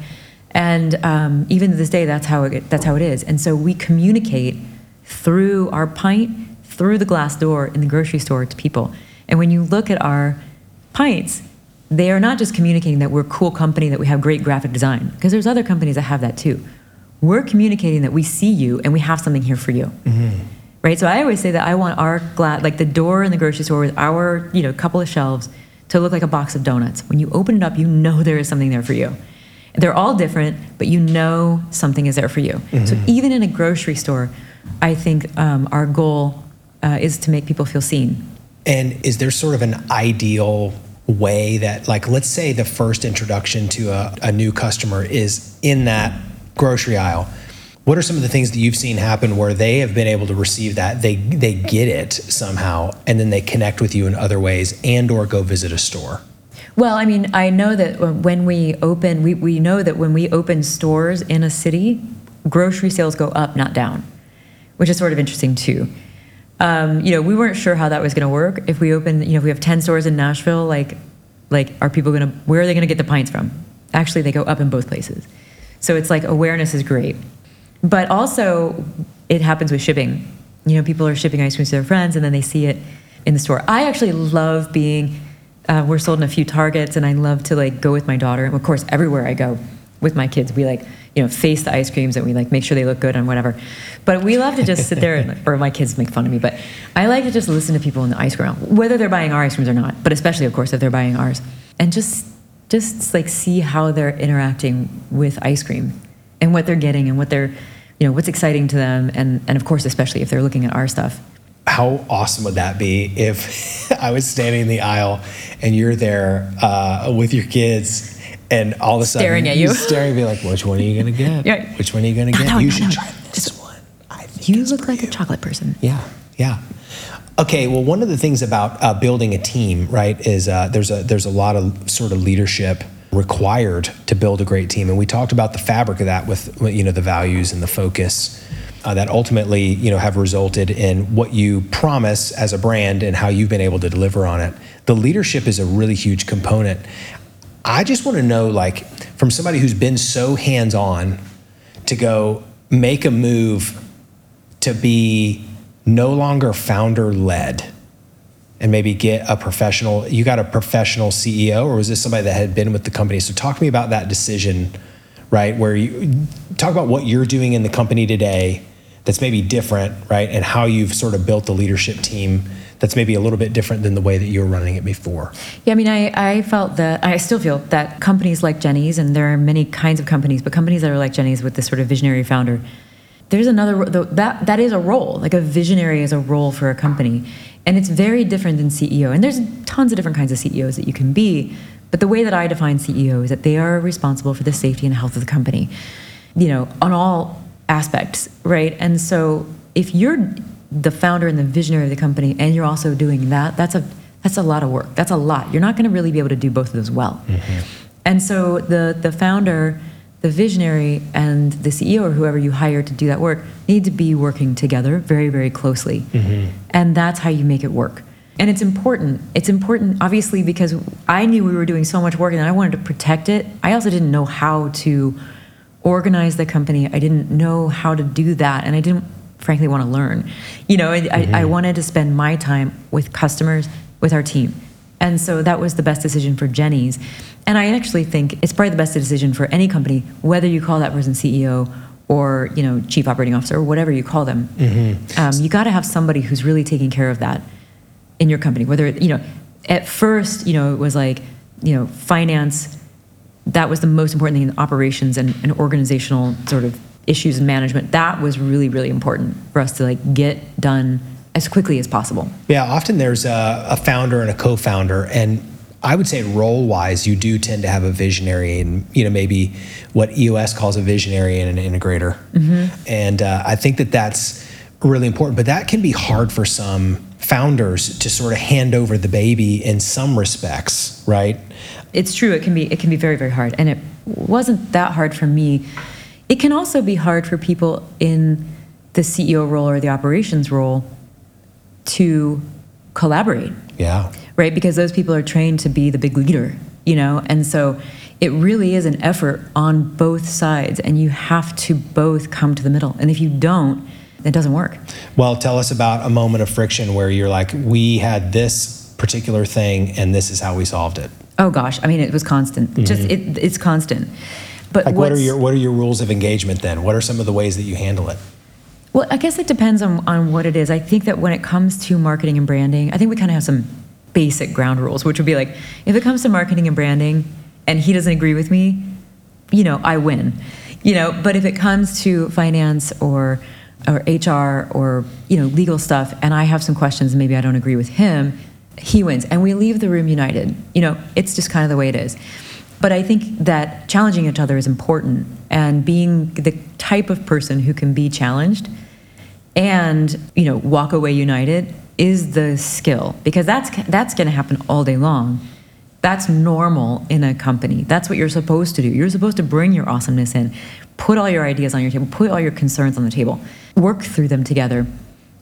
And um, even to this day, that's how it that's how it is. And so we communicate through our pint, through the glass door in the grocery store to people. And when you look at our pints, they are not just communicating that we're a cool company, that we have great graphic design, because there's other companies that have that too. We're communicating that we see you and we have something here for you. Mm-hmm. Right? So I always say that I want our glass, like the door in the grocery store with our, you know, couple of shelves to look like a box of donuts. When you open it up, you know there is something there for you. They're all different, but you know something is there for you. Mm-hmm. So even in a grocery store, I think um, our goal uh, is to make people feel seen. And is there sort of an ideal way that, like, let's say the first introduction to a, a new customer is in that grocery aisle? What are some of the things that you've seen happen where they have been able to receive that, they they get it somehow, and then they connect with you in other ways, and or go visit a store? Well, I mean, I know that when we open, we, we know that when we open stores in a city, grocery sales go up, not down, which is sort of interesting too. Um, you know, we weren't sure how that was going to work. If we open, you know, if we have 10 stores in Nashville, like, like are people going to, where are they going to get the pints from? Actually, they go up in both places. So it's like awareness is great. But also, it happens with shipping. You know, people are shipping ice cream to their friends and then they see it in the store. I actually love being, uh, we're sold in a few Targets and I love to like go with my daughter. And of course, everywhere I go with my kids, we like, you know, face the ice creams and we like make sure they look good and whatever. But we love to just sit there and, or my kids make fun of me, but I like to just listen to people in the ice cream, whether they're buying our ice creams or not, but especially, of course, if they're buying ours. And just, just like see how they're interacting with ice cream and what they're getting and what they're, you know, what's exciting to them. And, and of course, especially if they're looking at our stuff. How awesome would that be if I was standing in the aisle and you're there uh, with your kids and all of a sudden Staring at you. staring be like, which one are you gonna get? Yeah. Which one are you gonna No, get? no, you no, should try this one. I think You look like a chocolate person. Yeah, yeah. Okay, well, one of the things about uh, building a team, right, is uh, there's a there's a lot of sort of leadership required to build a great team, and we talked about the fabric of that with you know the values and the focus uh, that ultimately you know have resulted in what you promise as a brand and how you've been able to deliver on it. The leadership is a really huge component. I just want to know, like, from somebody who's been so hands on, to go make a move to be no longer founder led and maybe get a professional you got a professional ceo or was this somebody that had been with the company? So talk to me about that decision right where you talk about what you're doing in the company today that's maybe different right and how you've sort of built the leadership team that's maybe a little bit different than the way that you were running it before Yeah, I mean, I, I felt that, I still feel that companies like Jeni's, and there are many kinds of companies, but companies that are like Jeni's with this sort of visionary founder, there's another, that, that is a role. Like a visionary is a role for a company. And it's very different than CEO. And there's tons of different kinds of CEOs that you can be. But the way that I define CEO is that they are responsible for the safety and health of the company, you know, on all aspects, right? And so if you're the founder and the visionary of the company and you're also doing that, that's a that's a lot of work. That's a lot. You're not going to really be able to do both of those well. Mm-hmm. And so the the founder, the visionary, and the CEO or whoever you hire to do that work need to be working together very very closely, mm-hmm. and that's how you make it work. And it's important. It's important, obviously, because I knew we were doing so much work and I wanted to protect it. I also didn't know how to organize the company. I didn't know how to do that, and I didn't, frankly, want to learn. You know, I, I, I wanted to spend my time with customers, with our team, and so that was the best decision for Jeni's. And I actually think it's probably the best decision for any company, whether you call that person CEO or you know chief operating officer or whatever you call them. Um, you got to have somebody who's really taking care of that in your company. Whether you know, at first, you know, it was like you know finance that was the most important thing in operations and, and organizational sort of issues and management that was really really important for us to like get done as quickly as possible Yeah, often there's a, a founder and a co-founder, and I would say role-wise, you do tend to have a visionary, and you know maybe what EOS calls a visionary and an integrator. And uh, I think that that's really important. But that can be hard for some founders to sort of hand over the baby in some respects, right? it's true it can be it can be very very hard and it wasn't that hard for me it can also be hard for people in the ceo role or the operations role to collaborate Yeah. right? Because those people are trained to be the big leader, you know? And so it really is an effort on both sides, and you have to both come to the middle. And if you don't, it doesn't work. Well, tell us about a moment of friction where you're like, we had this particular thing, and this is how we solved it. Oh gosh, I mean, it was constant. Just mm-hmm. it, it's constant. But Like, what are your what are your rules of engagement then? What are some of the ways that you handle it? Well, I guess it depends on, on what it is. I think that when it comes to marketing and branding, I think we kind of have some basic ground rules, which would be like, if it comes to marketing and branding and he doesn't agree with me, you know, I win. You know, but if it comes to finance or or HR or you know legal stuff, and I have some questions, and maybe I don't agree with him, he wins, and we leave the room united. You know, it's just kind of the way it is. But I think that challenging each other is important, and being the type of person who can be challenged and you know walk away united is the skill because that's that's going to happen all day long. That's normal in a company. That's what you're supposed to do. You're supposed to bring your awesomeness in put all your ideas on your table put all your concerns on the table work through them together.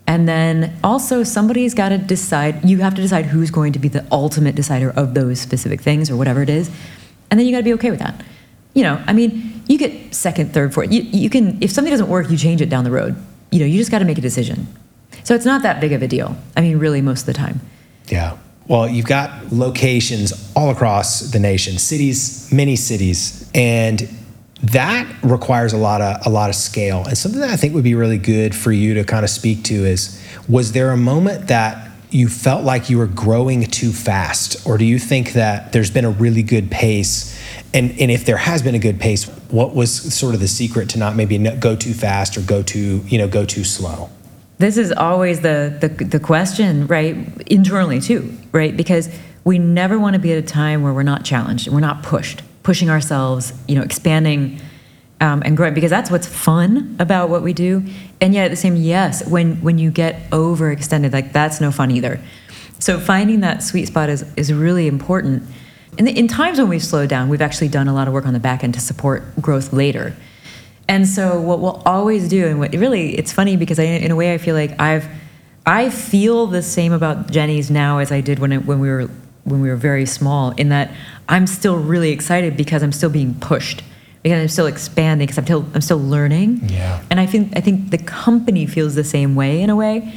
And then also somebody's got to decide you have to decide who's going to be the ultimate decider of those specific things or whatever it is and then you got to be okay with that. You know i mean you get second third fourth you, you can if something doesn't work you change it down the road. You know you just got to make a decision. So it's not that big of a deal. I mean really most of the time. Yeah. Well, you've got locations all across the nation, cities, many cities, and that requires a lot of a lot of scale. And something that I think would be really good for you to kind of speak to is was there a moment that you felt like you were growing too fast or do you think that there's been a really good pace? And and if there has been a good pace what was sort of the secret to not maybe go too fast or go too you know go too slow? This is always the, the the question right internally too right? Because we never want to be at a time where we're not challenged we're not pushed pushing ourselves you know expanding um, and growing because that's what's fun about what we do. And yet at the same yes when when you get overextended like that's no fun either. So finding that sweet spot is is really important. And in times when we've slowed down we've actually done a lot of work on the back end to support growth later. And so what we'll always do, and what really, it's funny because I, in a way, I feel like I've, I feel the same about Jeni's now as I did when it, when we were when we were very small. In that I'm still really excited because I'm still being pushed, because I'm still expanding, because I'm still I'm still learning. Yeah. And I think I think the company feels the same way in a way.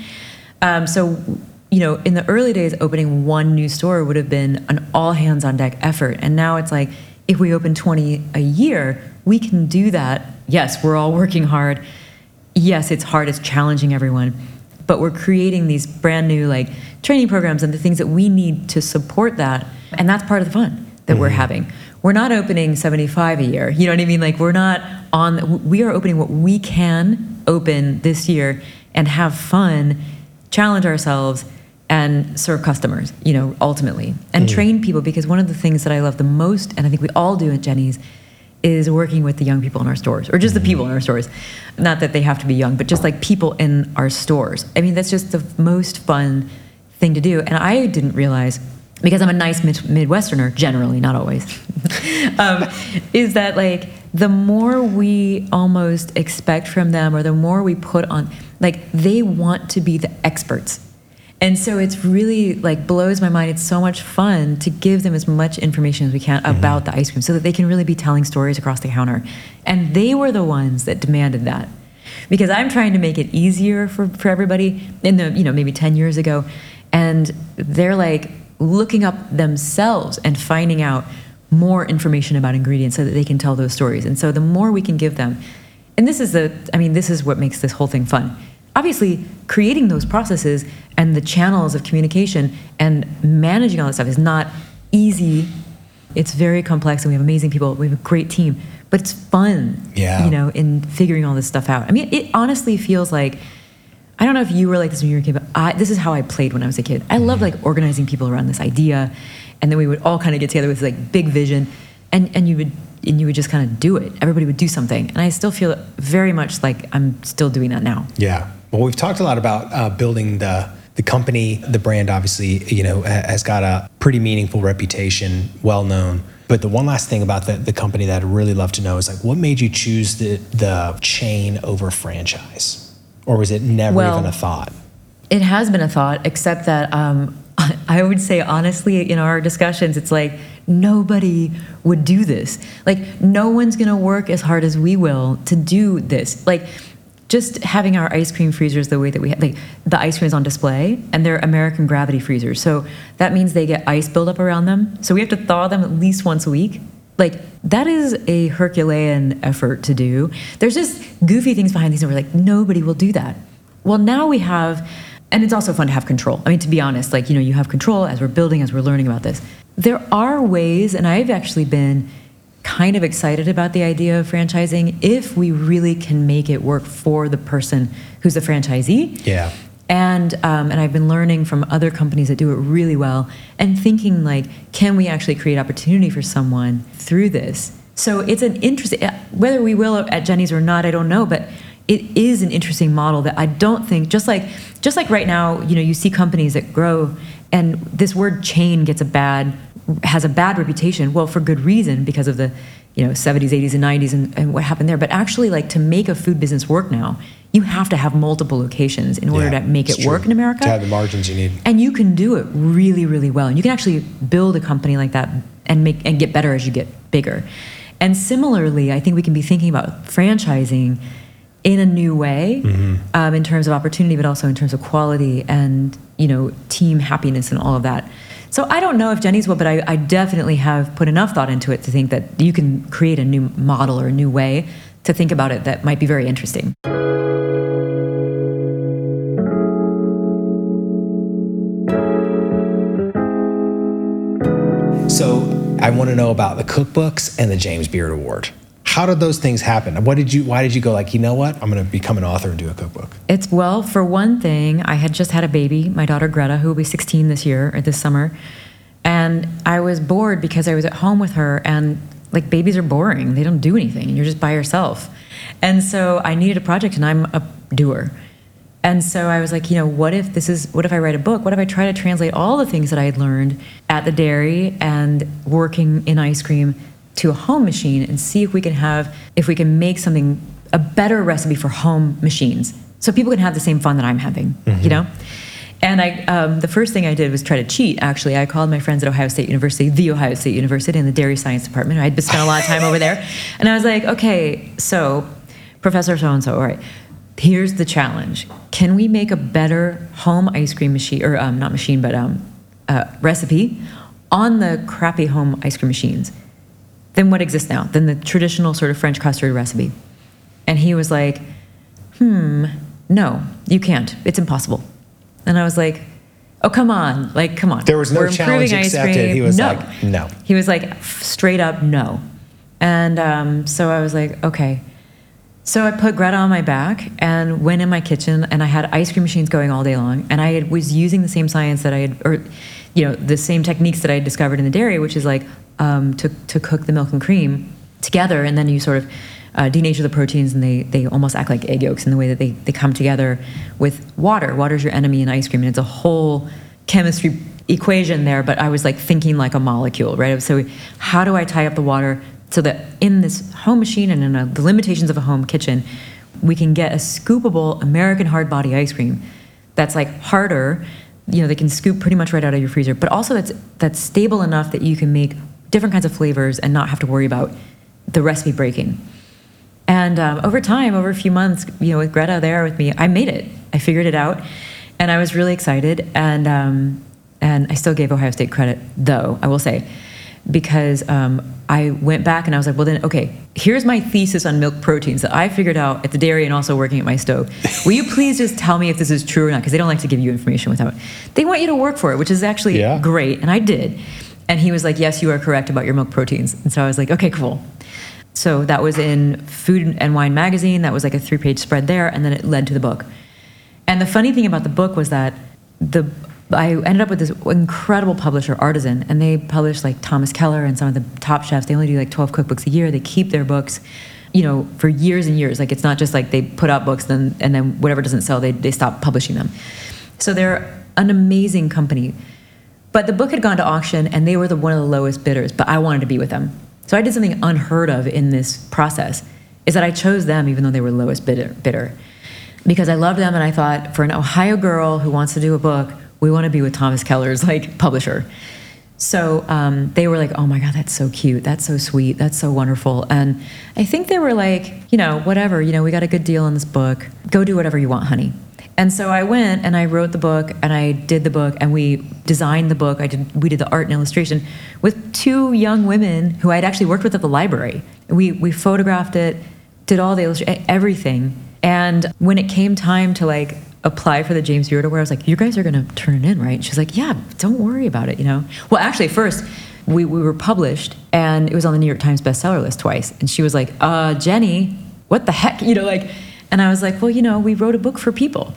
Um, so you know, in the early days, opening one new store would have been an all hands on deck effort, and now it's like if we open 20 a year, we can do that. Yes, we're all working hard. Yes, it's hard, it's challenging everyone, but we're creating these brand new like training programs and the things that we need to support that. And that's part of the fun that we're having. We're not opening 75 a year. You know what I mean? Like we're not on we are opening what we can open this year and have fun, challenge ourselves and serve customers, you know, ultimately, and mm. train people because one of the things that I love the most, and I think we all do at Jeni's, is working with the young people in our stores, or just the mm. people in our stores. Not that they have to be young, but just like people in our stores. I mean, that's just the most fun thing to do. And I didn't realize, because I'm a nice mid- Midwesterner, generally, not always, um, is that like the more we almost expect from them, or the more we put on, like they want to be the experts. And so it's really like blows my mind. It's so much fun to give them as much information as we can about the ice cream so that they can really be telling stories across the counter. And they were the ones that demanded that. Because I'm trying to make it easier for, for everybody in the, you know, maybe 10 years ago. And they're like looking up themselves and finding out more information about ingredients so that they can tell those stories. And so the more we can give them, and this is the, I mean, this is what makes this whole thing fun. Obviously creating those processes and the channels of communication and managing all that stuff is not easy. It's very complex and we have amazing people. We have a great team. But it's fun Yeah. you know in figuring all this stuff out. I mean it honestly feels like i don't know if you were like this when you were a kid but I, this is how i played when i was a kid i loved like organizing people around this idea and then we would all kind of get together with like big vision and and you would and you would just kind of do it everybody would do something and i still feel very much like i'm still doing that now Yeah. Well, we've talked a lot about uh, building the the company. The brand, obviously, you know, has got a pretty meaningful reputation, well known. But the one last thing about the, the company that I'd really love to know is like, what made you choose the the chain over franchise, or was it never Well, even a thought? It has been a thought, except that um, I would say honestly, in our discussions, it's like nobody would do this. Like no one's gonna work as hard as we will to do this. Like just having our ice cream freezers the way that we have, like the ice cream is on display, and they're American gravity freezers. So that means they get ice buildup around them. So we have to thaw them at least once a week. Like that is a Herculean effort to do. There's just goofy things behind these, and we're like, nobody will do that. Well, now we have, and it's also fun to have control. I mean, to be honest, like, you know, you have control as we're building, as we're learning about this. There are ways, and I've actually been kind of excited about the idea of franchising if we really can make it work for the person who's the franchisee. Yeah. And um, and I've been learning from other companies that do it really well, and thinking like, can we actually create opportunity for someone through this? So it's an interesting whether we will at Jeni's or not, I don't know, but it is an interesting model that I don't think just like just like right now, you know, you see companies that grow, and this word chain gets a bad has a bad reputation. Well, for good reason because of the you know 70s, 80s, and 90s and, and what happened there. But actually, like to make a food business work now, you have to have multiple locations in order Yeah, to make it work true. in America. To have the margins you need. And you can do it really, really well. And you can actually build a company like that and make and get better as you get bigger. And similarly, I think we can be thinking about franchising in a new way um, in terms of opportunity, but also in terms of quality and you know team happiness and all of that. So I don't know if Jeni's will, but I, I definitely have put enough thought into it to think that you can create a new model or a new way to think about it that might be very interesting. I want to know about the cookbooks and the James Beard Award. How did those things happen? What did you? Why did you go like, you know what? I'm going to become an author and do a cookbook. It's well, for one thing, I had just had a baby, my daughter Greta, who will be 16 this year or this summer. And I was bored because I was at home with her and like babies are boring. They don't do anything and you're just by yourself. And so I needed a project and I'm a doer. And so I was like, you know, what if this is, what if I write a book? What if I try to translate all the things that I had learned at the dairy and working in ice cream to a home machine and see if we can have, if we can make something, a better recipe for home machines so people can have the same fun that I'm having, you know? And I, um, the first thing I did was try to cheat. Actually, I called my friends at Ohio State University, the Ohio State University, in the dairy science department. I'd spent a lot of time over there, and I was like, okay, so Professor so and so, all right, here's the challenge: Can we make a better home ice cream machine, or um, not machine, but um, uh, recipe on the crappy home ice cream machines than what exists now, than the traditional sort of French custard recipe? And he was like, hmm, no, you can't. It's impossible. And I was like, oh, come on. Like, come on. There was no We're challenge accepted. cream. He was no. like, no. He was like, straight up, no. And um, so I was like, okay. So I put Greta on my back and went in my kitchen, and I had ice cream machines going all day long. And I was using the same science that I had, or you know, the same techniques that I had discovered in the dairy, which is like um, to to cook the milk and cream together, and then you sort of uh, denature the proteins, and they they almost act like egg yolks in the way that they they come together with water. Water's your enemy in ice cream, and it's a whole chemistry equation there. But I was like thinking like a molecule, right? So how do I tie up the water so that in this home machine and in a, the limitations of a home kitchen, we can get a scoopable American hard body ice cream that's like harder. You know, they can scoop pretty much right out of your freezer, but also that's that's stable enough that you can make different kinds of flavors and not have to worry about the recipe breaking. And um, over time, over a few months, you know, with Greta there with me, I made it. I figured it out, and I was really excited. And um, and I still gave Ohio State credit, though I will say, because um, I went back and I was like, well, then, okay, here's my thesis on milk proteins that I figured out at the dairy and also working at my stove. Will you please just tell me if this is true or not? Because they don't like to give you information without. They want you to work for it, which is actually Yeah. great, and I did. And he was like, yes, you are correct about your milk proteins. And so I was like, okay, cool. So that was in Food and Wine magazine. That was like a three page spread there, and then it led to the book. And the funny thing about the book was that the I ended up with this incredible publisher, Artisan, and they publish like Thomas Keller and some of the top chefs. They only do like 12 cookbooks a year. They keep their books, you know, for years and years. Like it's not just like they put out books then and then whatever doesn't sell, they, they stop publishing them. So they're an amazing company. But the book had gone to auction and they were the, one of the lowest bidders, but I wanted to be with them. So I did something unheard of in this process is that I chose them even though they were lowest bidder, bidder. Because I loved them and I thought for an Ohio girl who wants to do a book, we want to be with Thomas Keller's like publisher. So um, they were like, "Oh my God, that's so cute. That's so sweet. That's so wonderful." And I think they were like, you know, whatever. You know, we got a good deal on this book. Go do whatever you want, honey. And so I went and I wrote the book and I did the book and we designed the book. I did we did the art and illustration with two young women who I had actually worked with at the library. We we photographed it, did all the everything. And when it came time to like apply for the James Beard Award, I was like, "You guys are going to turn it in, right?" And she's like, "Yeah, don't worry about it." You know. Well, actually, first we we were published and it was on the New York Times bestseller list twice, and she was like, "Uh, Jeni, what the heck?" You know, like. And I was like, "Well, you know, we wrote a book for people."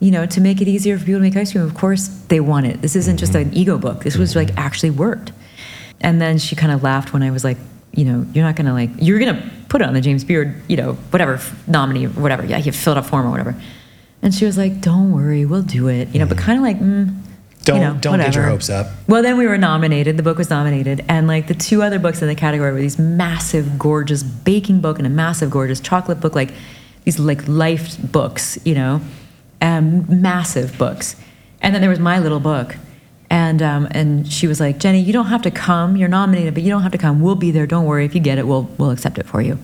you know, to make it easier for people to make ice cream. Of course, they want it. This isn't just an ego book. This was like actually worked. And then she kind of laughed when I was like, you know, you're not gonna like, you're gonna put it on the James Beard, you know, whatever nominee, or whatever. Yeah, you filled out form or whatever. And she was like, "Don't worry, we'll do it." You know, but kind of like, mm, Don't you know, don't get your hopes up. Well, then we were nominated. The book was nominated, and like the two other books in the category were these massive, gorgeous baking book and a massive, gorgeous chocolate book, like these like life books, you know, um, massive books. And then there was my little book, and um, and she was like, Jeni, you don't have to come. You're nominated, but you don't have to come. We'll be there. Don't worry. If you get it, we'll we'll accept it for you.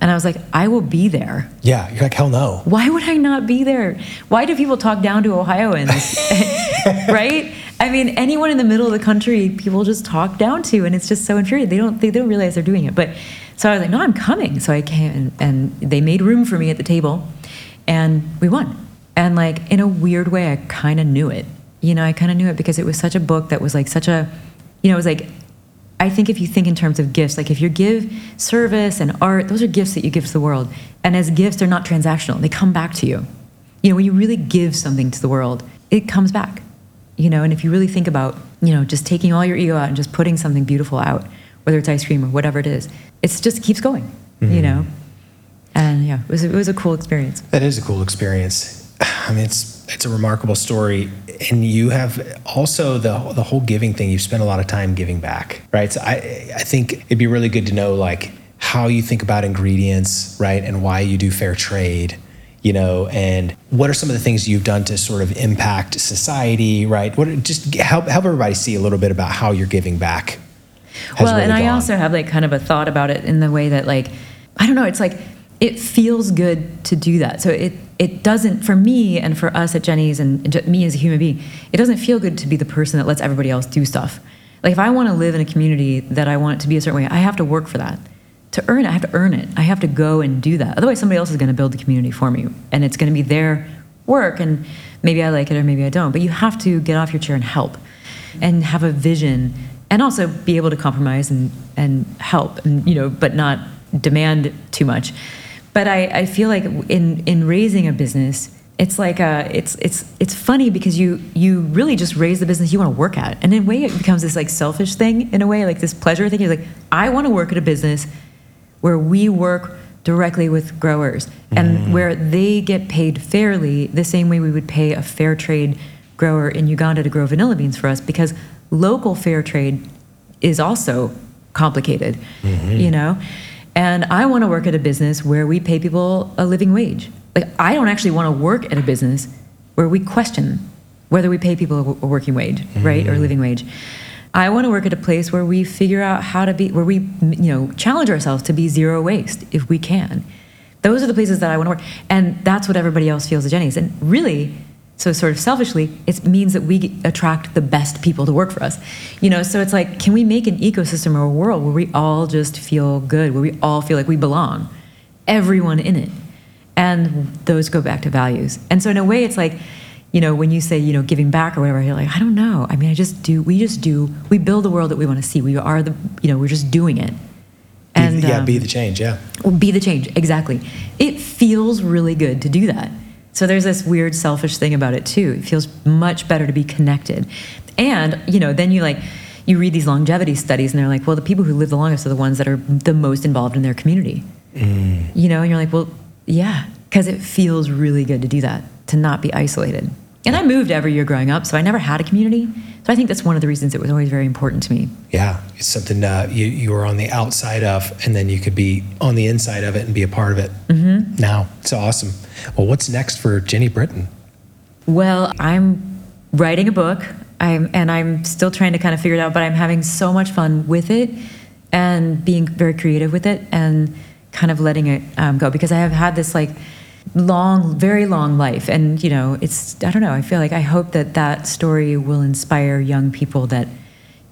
And I was like, I will be there. Yeah, you're like hell no. Why would I not be there? Why do people talk down to Ohioans? right? I mean, anyone in the middle of the country, people just talk down to, and it's just so infuriating. They don't, they don't realize they're doing it. But so I was like, no, I'm coming. So I came, and, and they made room for me at the table, and we won. And like in a weird way, I kind of knew it. You know, I kind of knew it because it was such a book that was like such a, you know, it was like I think if you think in terms of gifts, like if you give service and art, those are gifts that you give to the world. And as gifts, they're not transactional, they come back to you. You know, when you really give something to the world, it comes back. You know, and if you really think about, you know, just taking all your ego out and just putting something beautiful out, whether it's ice cream or whatever it is, it just keeps going, you mm-hmm. know? And yeah, it was, it was a cool experience. That is a cool experience. I mean, it's it's a remarkable story, and you have also the the whole giving thing. You've spent a lot of time giving back, right? So I I think it'd be really good to know like how you think about ingredients, right, and why you do fair trade, you know, and what are some of the things you've done to sort of impact society, right? What just help help everybody see a little bit about how you're giving back. well, and really I also have like kind of a thought about it in the way that like I don't know, it's like it feels good to do that. So it it doesn't for me and for us at Jeni's and me as a human being, it doesn't feel good to be the person that lets everybody else do stuff. Like if I want to live in a community that I want it to be a certain way, I have to work for that. To earn it, I have to earn it. I have to go and do that. Otherwise, somebody else is going to build the community for me, and it's going to be their work. And maybe I like it or maybe I don't. But you have to get off your chair and help, and have a vision, and also be able to compromise and and help, and you know, but not demand too much. But I, I feel like in in raising a business, it's like a it's it's it's funny because you you really just raise the business you want to work at, and in a way it becomes this like selfish thing in a way, like this pleasure thing. You're like, I want to work at a business where we work directly with growers and mm. where they get paid fairly the same way we would pay a fair trade grower in Uganda to grow vanilla beans for us because local fair trade is also complicated, mm-hmm. you know? And I want to work at a business where we pay people a living wage. Like, I don't actually want to work at a business where we question whether we pay people a working wage, mm-hmm. right, or a living wage. I want to work at a place where we figure out how to be, where we, you know, challenge ourselves to be zero waste if we can. Those are the places that I want to work. And that's what everybody else feels at Jeni's. And really, so sort of selfishly, it means that we attract the best people to work for us. You know, so it's like, can we make an ecosystem or a world where we all just feel good, where we all feel like we belong, everyone in it? And those go back to values. And so in a way, it's like, you know, when you say, you know, giving back or whatever, you're like, I don't know. I mean, I just do, we just do, we build the world that we want to see. We are the, you know, we're just doing it. Be- yeah, um, be the change. Yeah. be the change, exactly. It feels really good to do that. So there's this weird selfish thing about it too. It feels much better to be connected. And, you know, then you like, you read these longevity studies and they're like, well, the people who live the longest are the ones that are the most involved in their community. You know, and you're like, well, yeah, because it feels really good to do that, to not be isolated. And I moved every year growing up, so I never had a community. So I think that's one of the reasons it was always very important to me. Yeah, it's something uh, you you were on the outside of, and then you could be on the inside of it and be a part of it. Mm-hmm. Now it's awesome. Well, what's next for Jeni Britton? Well, I'm writing a book. I'm and I'm still trying to kind of figure it out, but I'm having so much fun with it and being very creative with it and kind of letting it um, go because I have had this like long, very long life, and you know, it's I don't know. I feel like I hope that that story will inspire young people that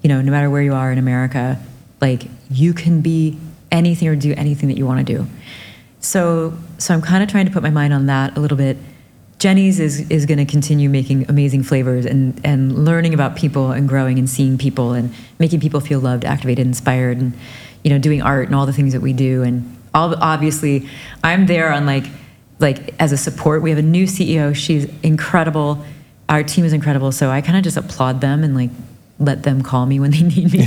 you know, no matter where you are in America, like you can be anything or do anything that you want to do. So, so I'm kind of trying to put my mind on that a little bit. Jeni's is is going to continue making amazing flavors and and learning about people and growing and seeing people and making people feel loved, activated, inspired, and you know, doing art and all the things that we do. And all obviously, I'm there on like like as a support. We have a new CEO. She's incredible. Our team is incredible. So I kind of just applaud them and like let them call me when they need me,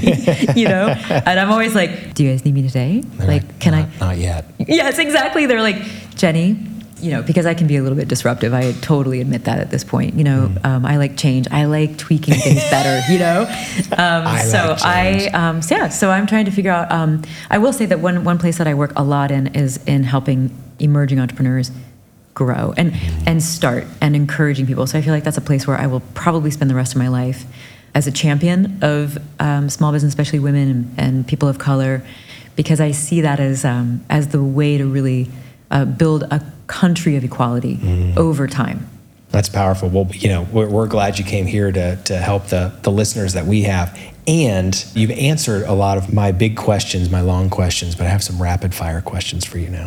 you know? And I'm always like, do you guys need me today? They're like, can not, I? Not yet. Yes, exactly. They're like, Jeni, you know, because I can be a little bit disruptive. I totally admit that at this point. You know, Mm. um, I like change. I like tweaking things better. You know, um, I so like I um, so yeah. So I'm trying to figure out. Um, I will say that one one place that I work a lot in is in helping emerging entrepreneurs grow and Mm. and start and encouraging people. So I feel like that's a place where I will probably spend the rest of my life as a champion of um, small business, especially women and, and people of color, because I see that as um, as the way to really uh, build a country of equality Mm. over time. That's powerful. Well, you know, we're, we're glad you came here to, to help the, the listeners that we have. And you've answered a lot of my big questions, my long questions, but I have some rapid fire questions for you now.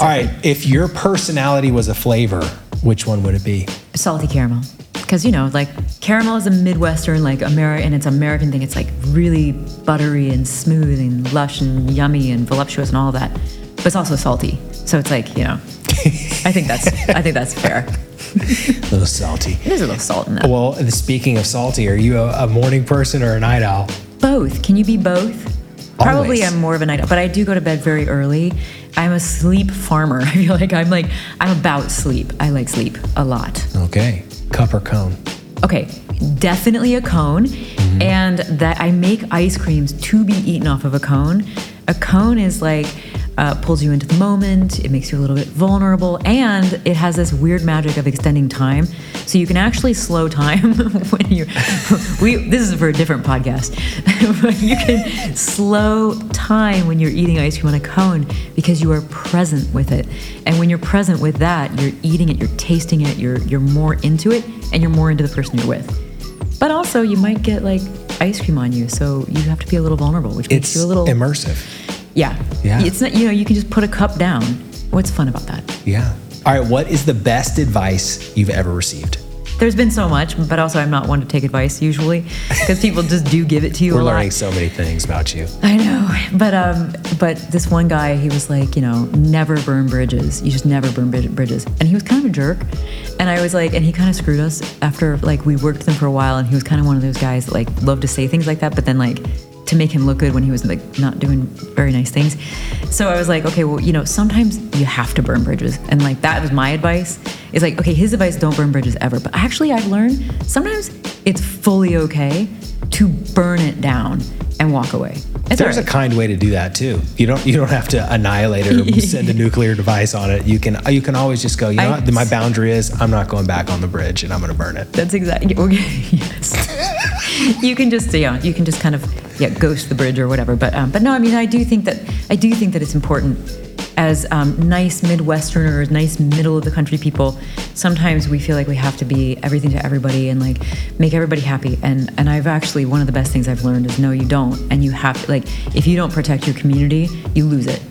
All right. If your personality was a flavor, which one would it be? Salty caramel, because you know, like caramel is a Midwestern, like American, and it's American thing. It's like really buttery and smooth and lush and yummy and voluptuous and all that, but it's also salty. So it's like you know, I think that's I think that's fair. A little salty. There's a little salt in that. Well, speaking of salty, are you a, a morning person or a night owl? Both. Can you be both? Probably I'm more of a night owl, but I do go to bed very early. I'm a sleep farmer. I feel like I'm like I'm about sleep. I like sleep a lot. Okay. Cup or cone? Okay, definitely a cone. Mm-hmm. And that I make ice creams to be eaten off of a cone. A cone is like uh, pulls you into the moment. It makes you a little bit vulnerable, and it has this weird magic of extending time. So you can actually slow time when you're. We this is for a different podcast, but you can slow time when you're eating ice cream on a cone because you are present with it. And when you're present with that, you're eating it, you're tasting it, you're you're more into it, and you're more into the person you're with. But also, you might get like ice cream on you, so you have to be a little vulnerable, which makes It's you a little immersive. Yeah. Yeah. It's not you know you can just put a cup down. What's fun about that? Yeah. All right. What is the best advice you've ever received? there's been so much, but also I'm not one to take advice usually because people just do give it to you. We're a lot. learning so many things about you. I know, but um, but this one guy, he was like, you know, never burn bridges. You just never burn bridges, and he was kind of a jerk. And I was like, and he kind of screwed us after like we worked with him for a while, and he was kind of one of those guys that like loved to say things like that, but then like to make him look good when he was like not doing very nice things. So I was like, okay, well, you know, sometimes you have to burn bridges, and like that was my advice. Is like, okay, his advice: don't burn bridges ever. But actually, I've learned sometimes it's fully okay to burn it down and walk away. It's There's all a kind way to do that too. You don't you don't have to annihilate it or send a nuclear device on it. You can you can always just go. You know I- what? My boundary is I'm not going back on the bridge and I'm going to burn it. That's exactly okay. Yes, you can just yeah, you can just kind of yeah ghost the bridge or whatever. But um, but no, I mean I do think that I do think that it's important as um, nice Midwesterners, nice middle of the country people. Sometimes we feel like we have to be everything to everybody and like make everybody happy. And and I've actually one of the best things I've learned is no, you don't. And you have to like if you don't protect your community, you lose it.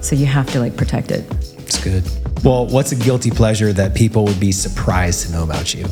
So you have to like protect it. It's good. Well, what's a guilty pleasure that people would be surprised to know about you?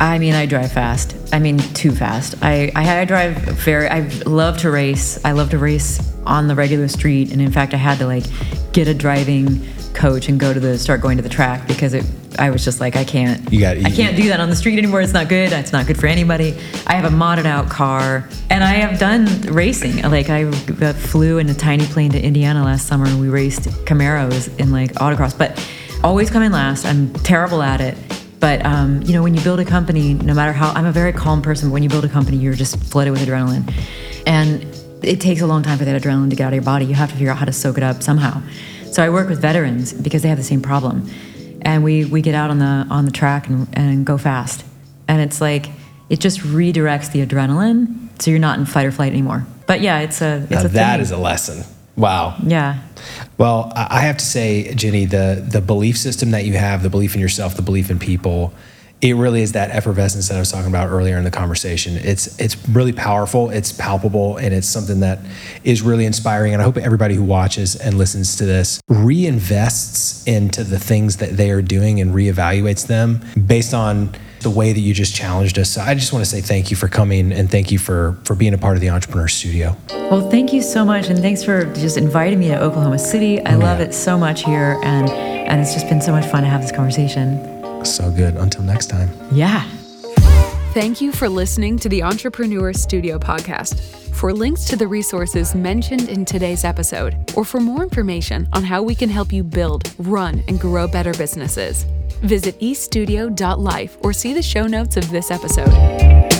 I mean, I drive fast. I mean, too fast. I, I, I drive very, I love to race. I love to race on the regular street. And in fact, I had to like get a driving coach and go to the, start going to the track because it, I was just like, I can't, You got- I can't do that on the street anymore. It's not good. It's not good for anybody. I have a modded out car and I have done racing. Like I flew in a tiny plane to Indiana last summer and we raced Camaros in like autocross, but always come in last. I'm terrible at it. But um, you know, when you build a company, no matter how I'm a very calm person, but when you build a company, you're just flooded with adrenaline, and it takes a long time for that adrenaline to get out of your body. You have to figure out how to soak it up somehow. So I work with veterans because they have the same problem, and we we get out on the on the track and, and go fast, and it's like it just redirects the adrenaline, so you're not in fight or flight anymore. But yeah, it's a it's Now a that is a lesson. Wow. yeah. Well, I have to say, Jeni, the the belief system that you have, the belief in yourself, the belief in people, it really is that effervescence that I was talking about earlier in the conversation. It's it's really powerful, it's palpable, and it's something that is really inspiring. And I hope everybody who watches and listens to this reinvests into the things that they are doing and reevaluates them based on the way that you just challenged us. So I just want to say thank you for coming and thank you for for being a part of the Entrepreneur Studio. Well, thank you so much, and thanks for just inviting me to Oklahoma City. I oh, love it so much here, and and it's just been so much fun to have this conversation. So good. Until next time. Yeah. Thank you for listening to the Entrepreneur Studio podcast. For links to the resources mentioned in today's episode, or for more information on how we can help you build, run, and grow better businesses, visit estudio.life or see the show notes of this episode.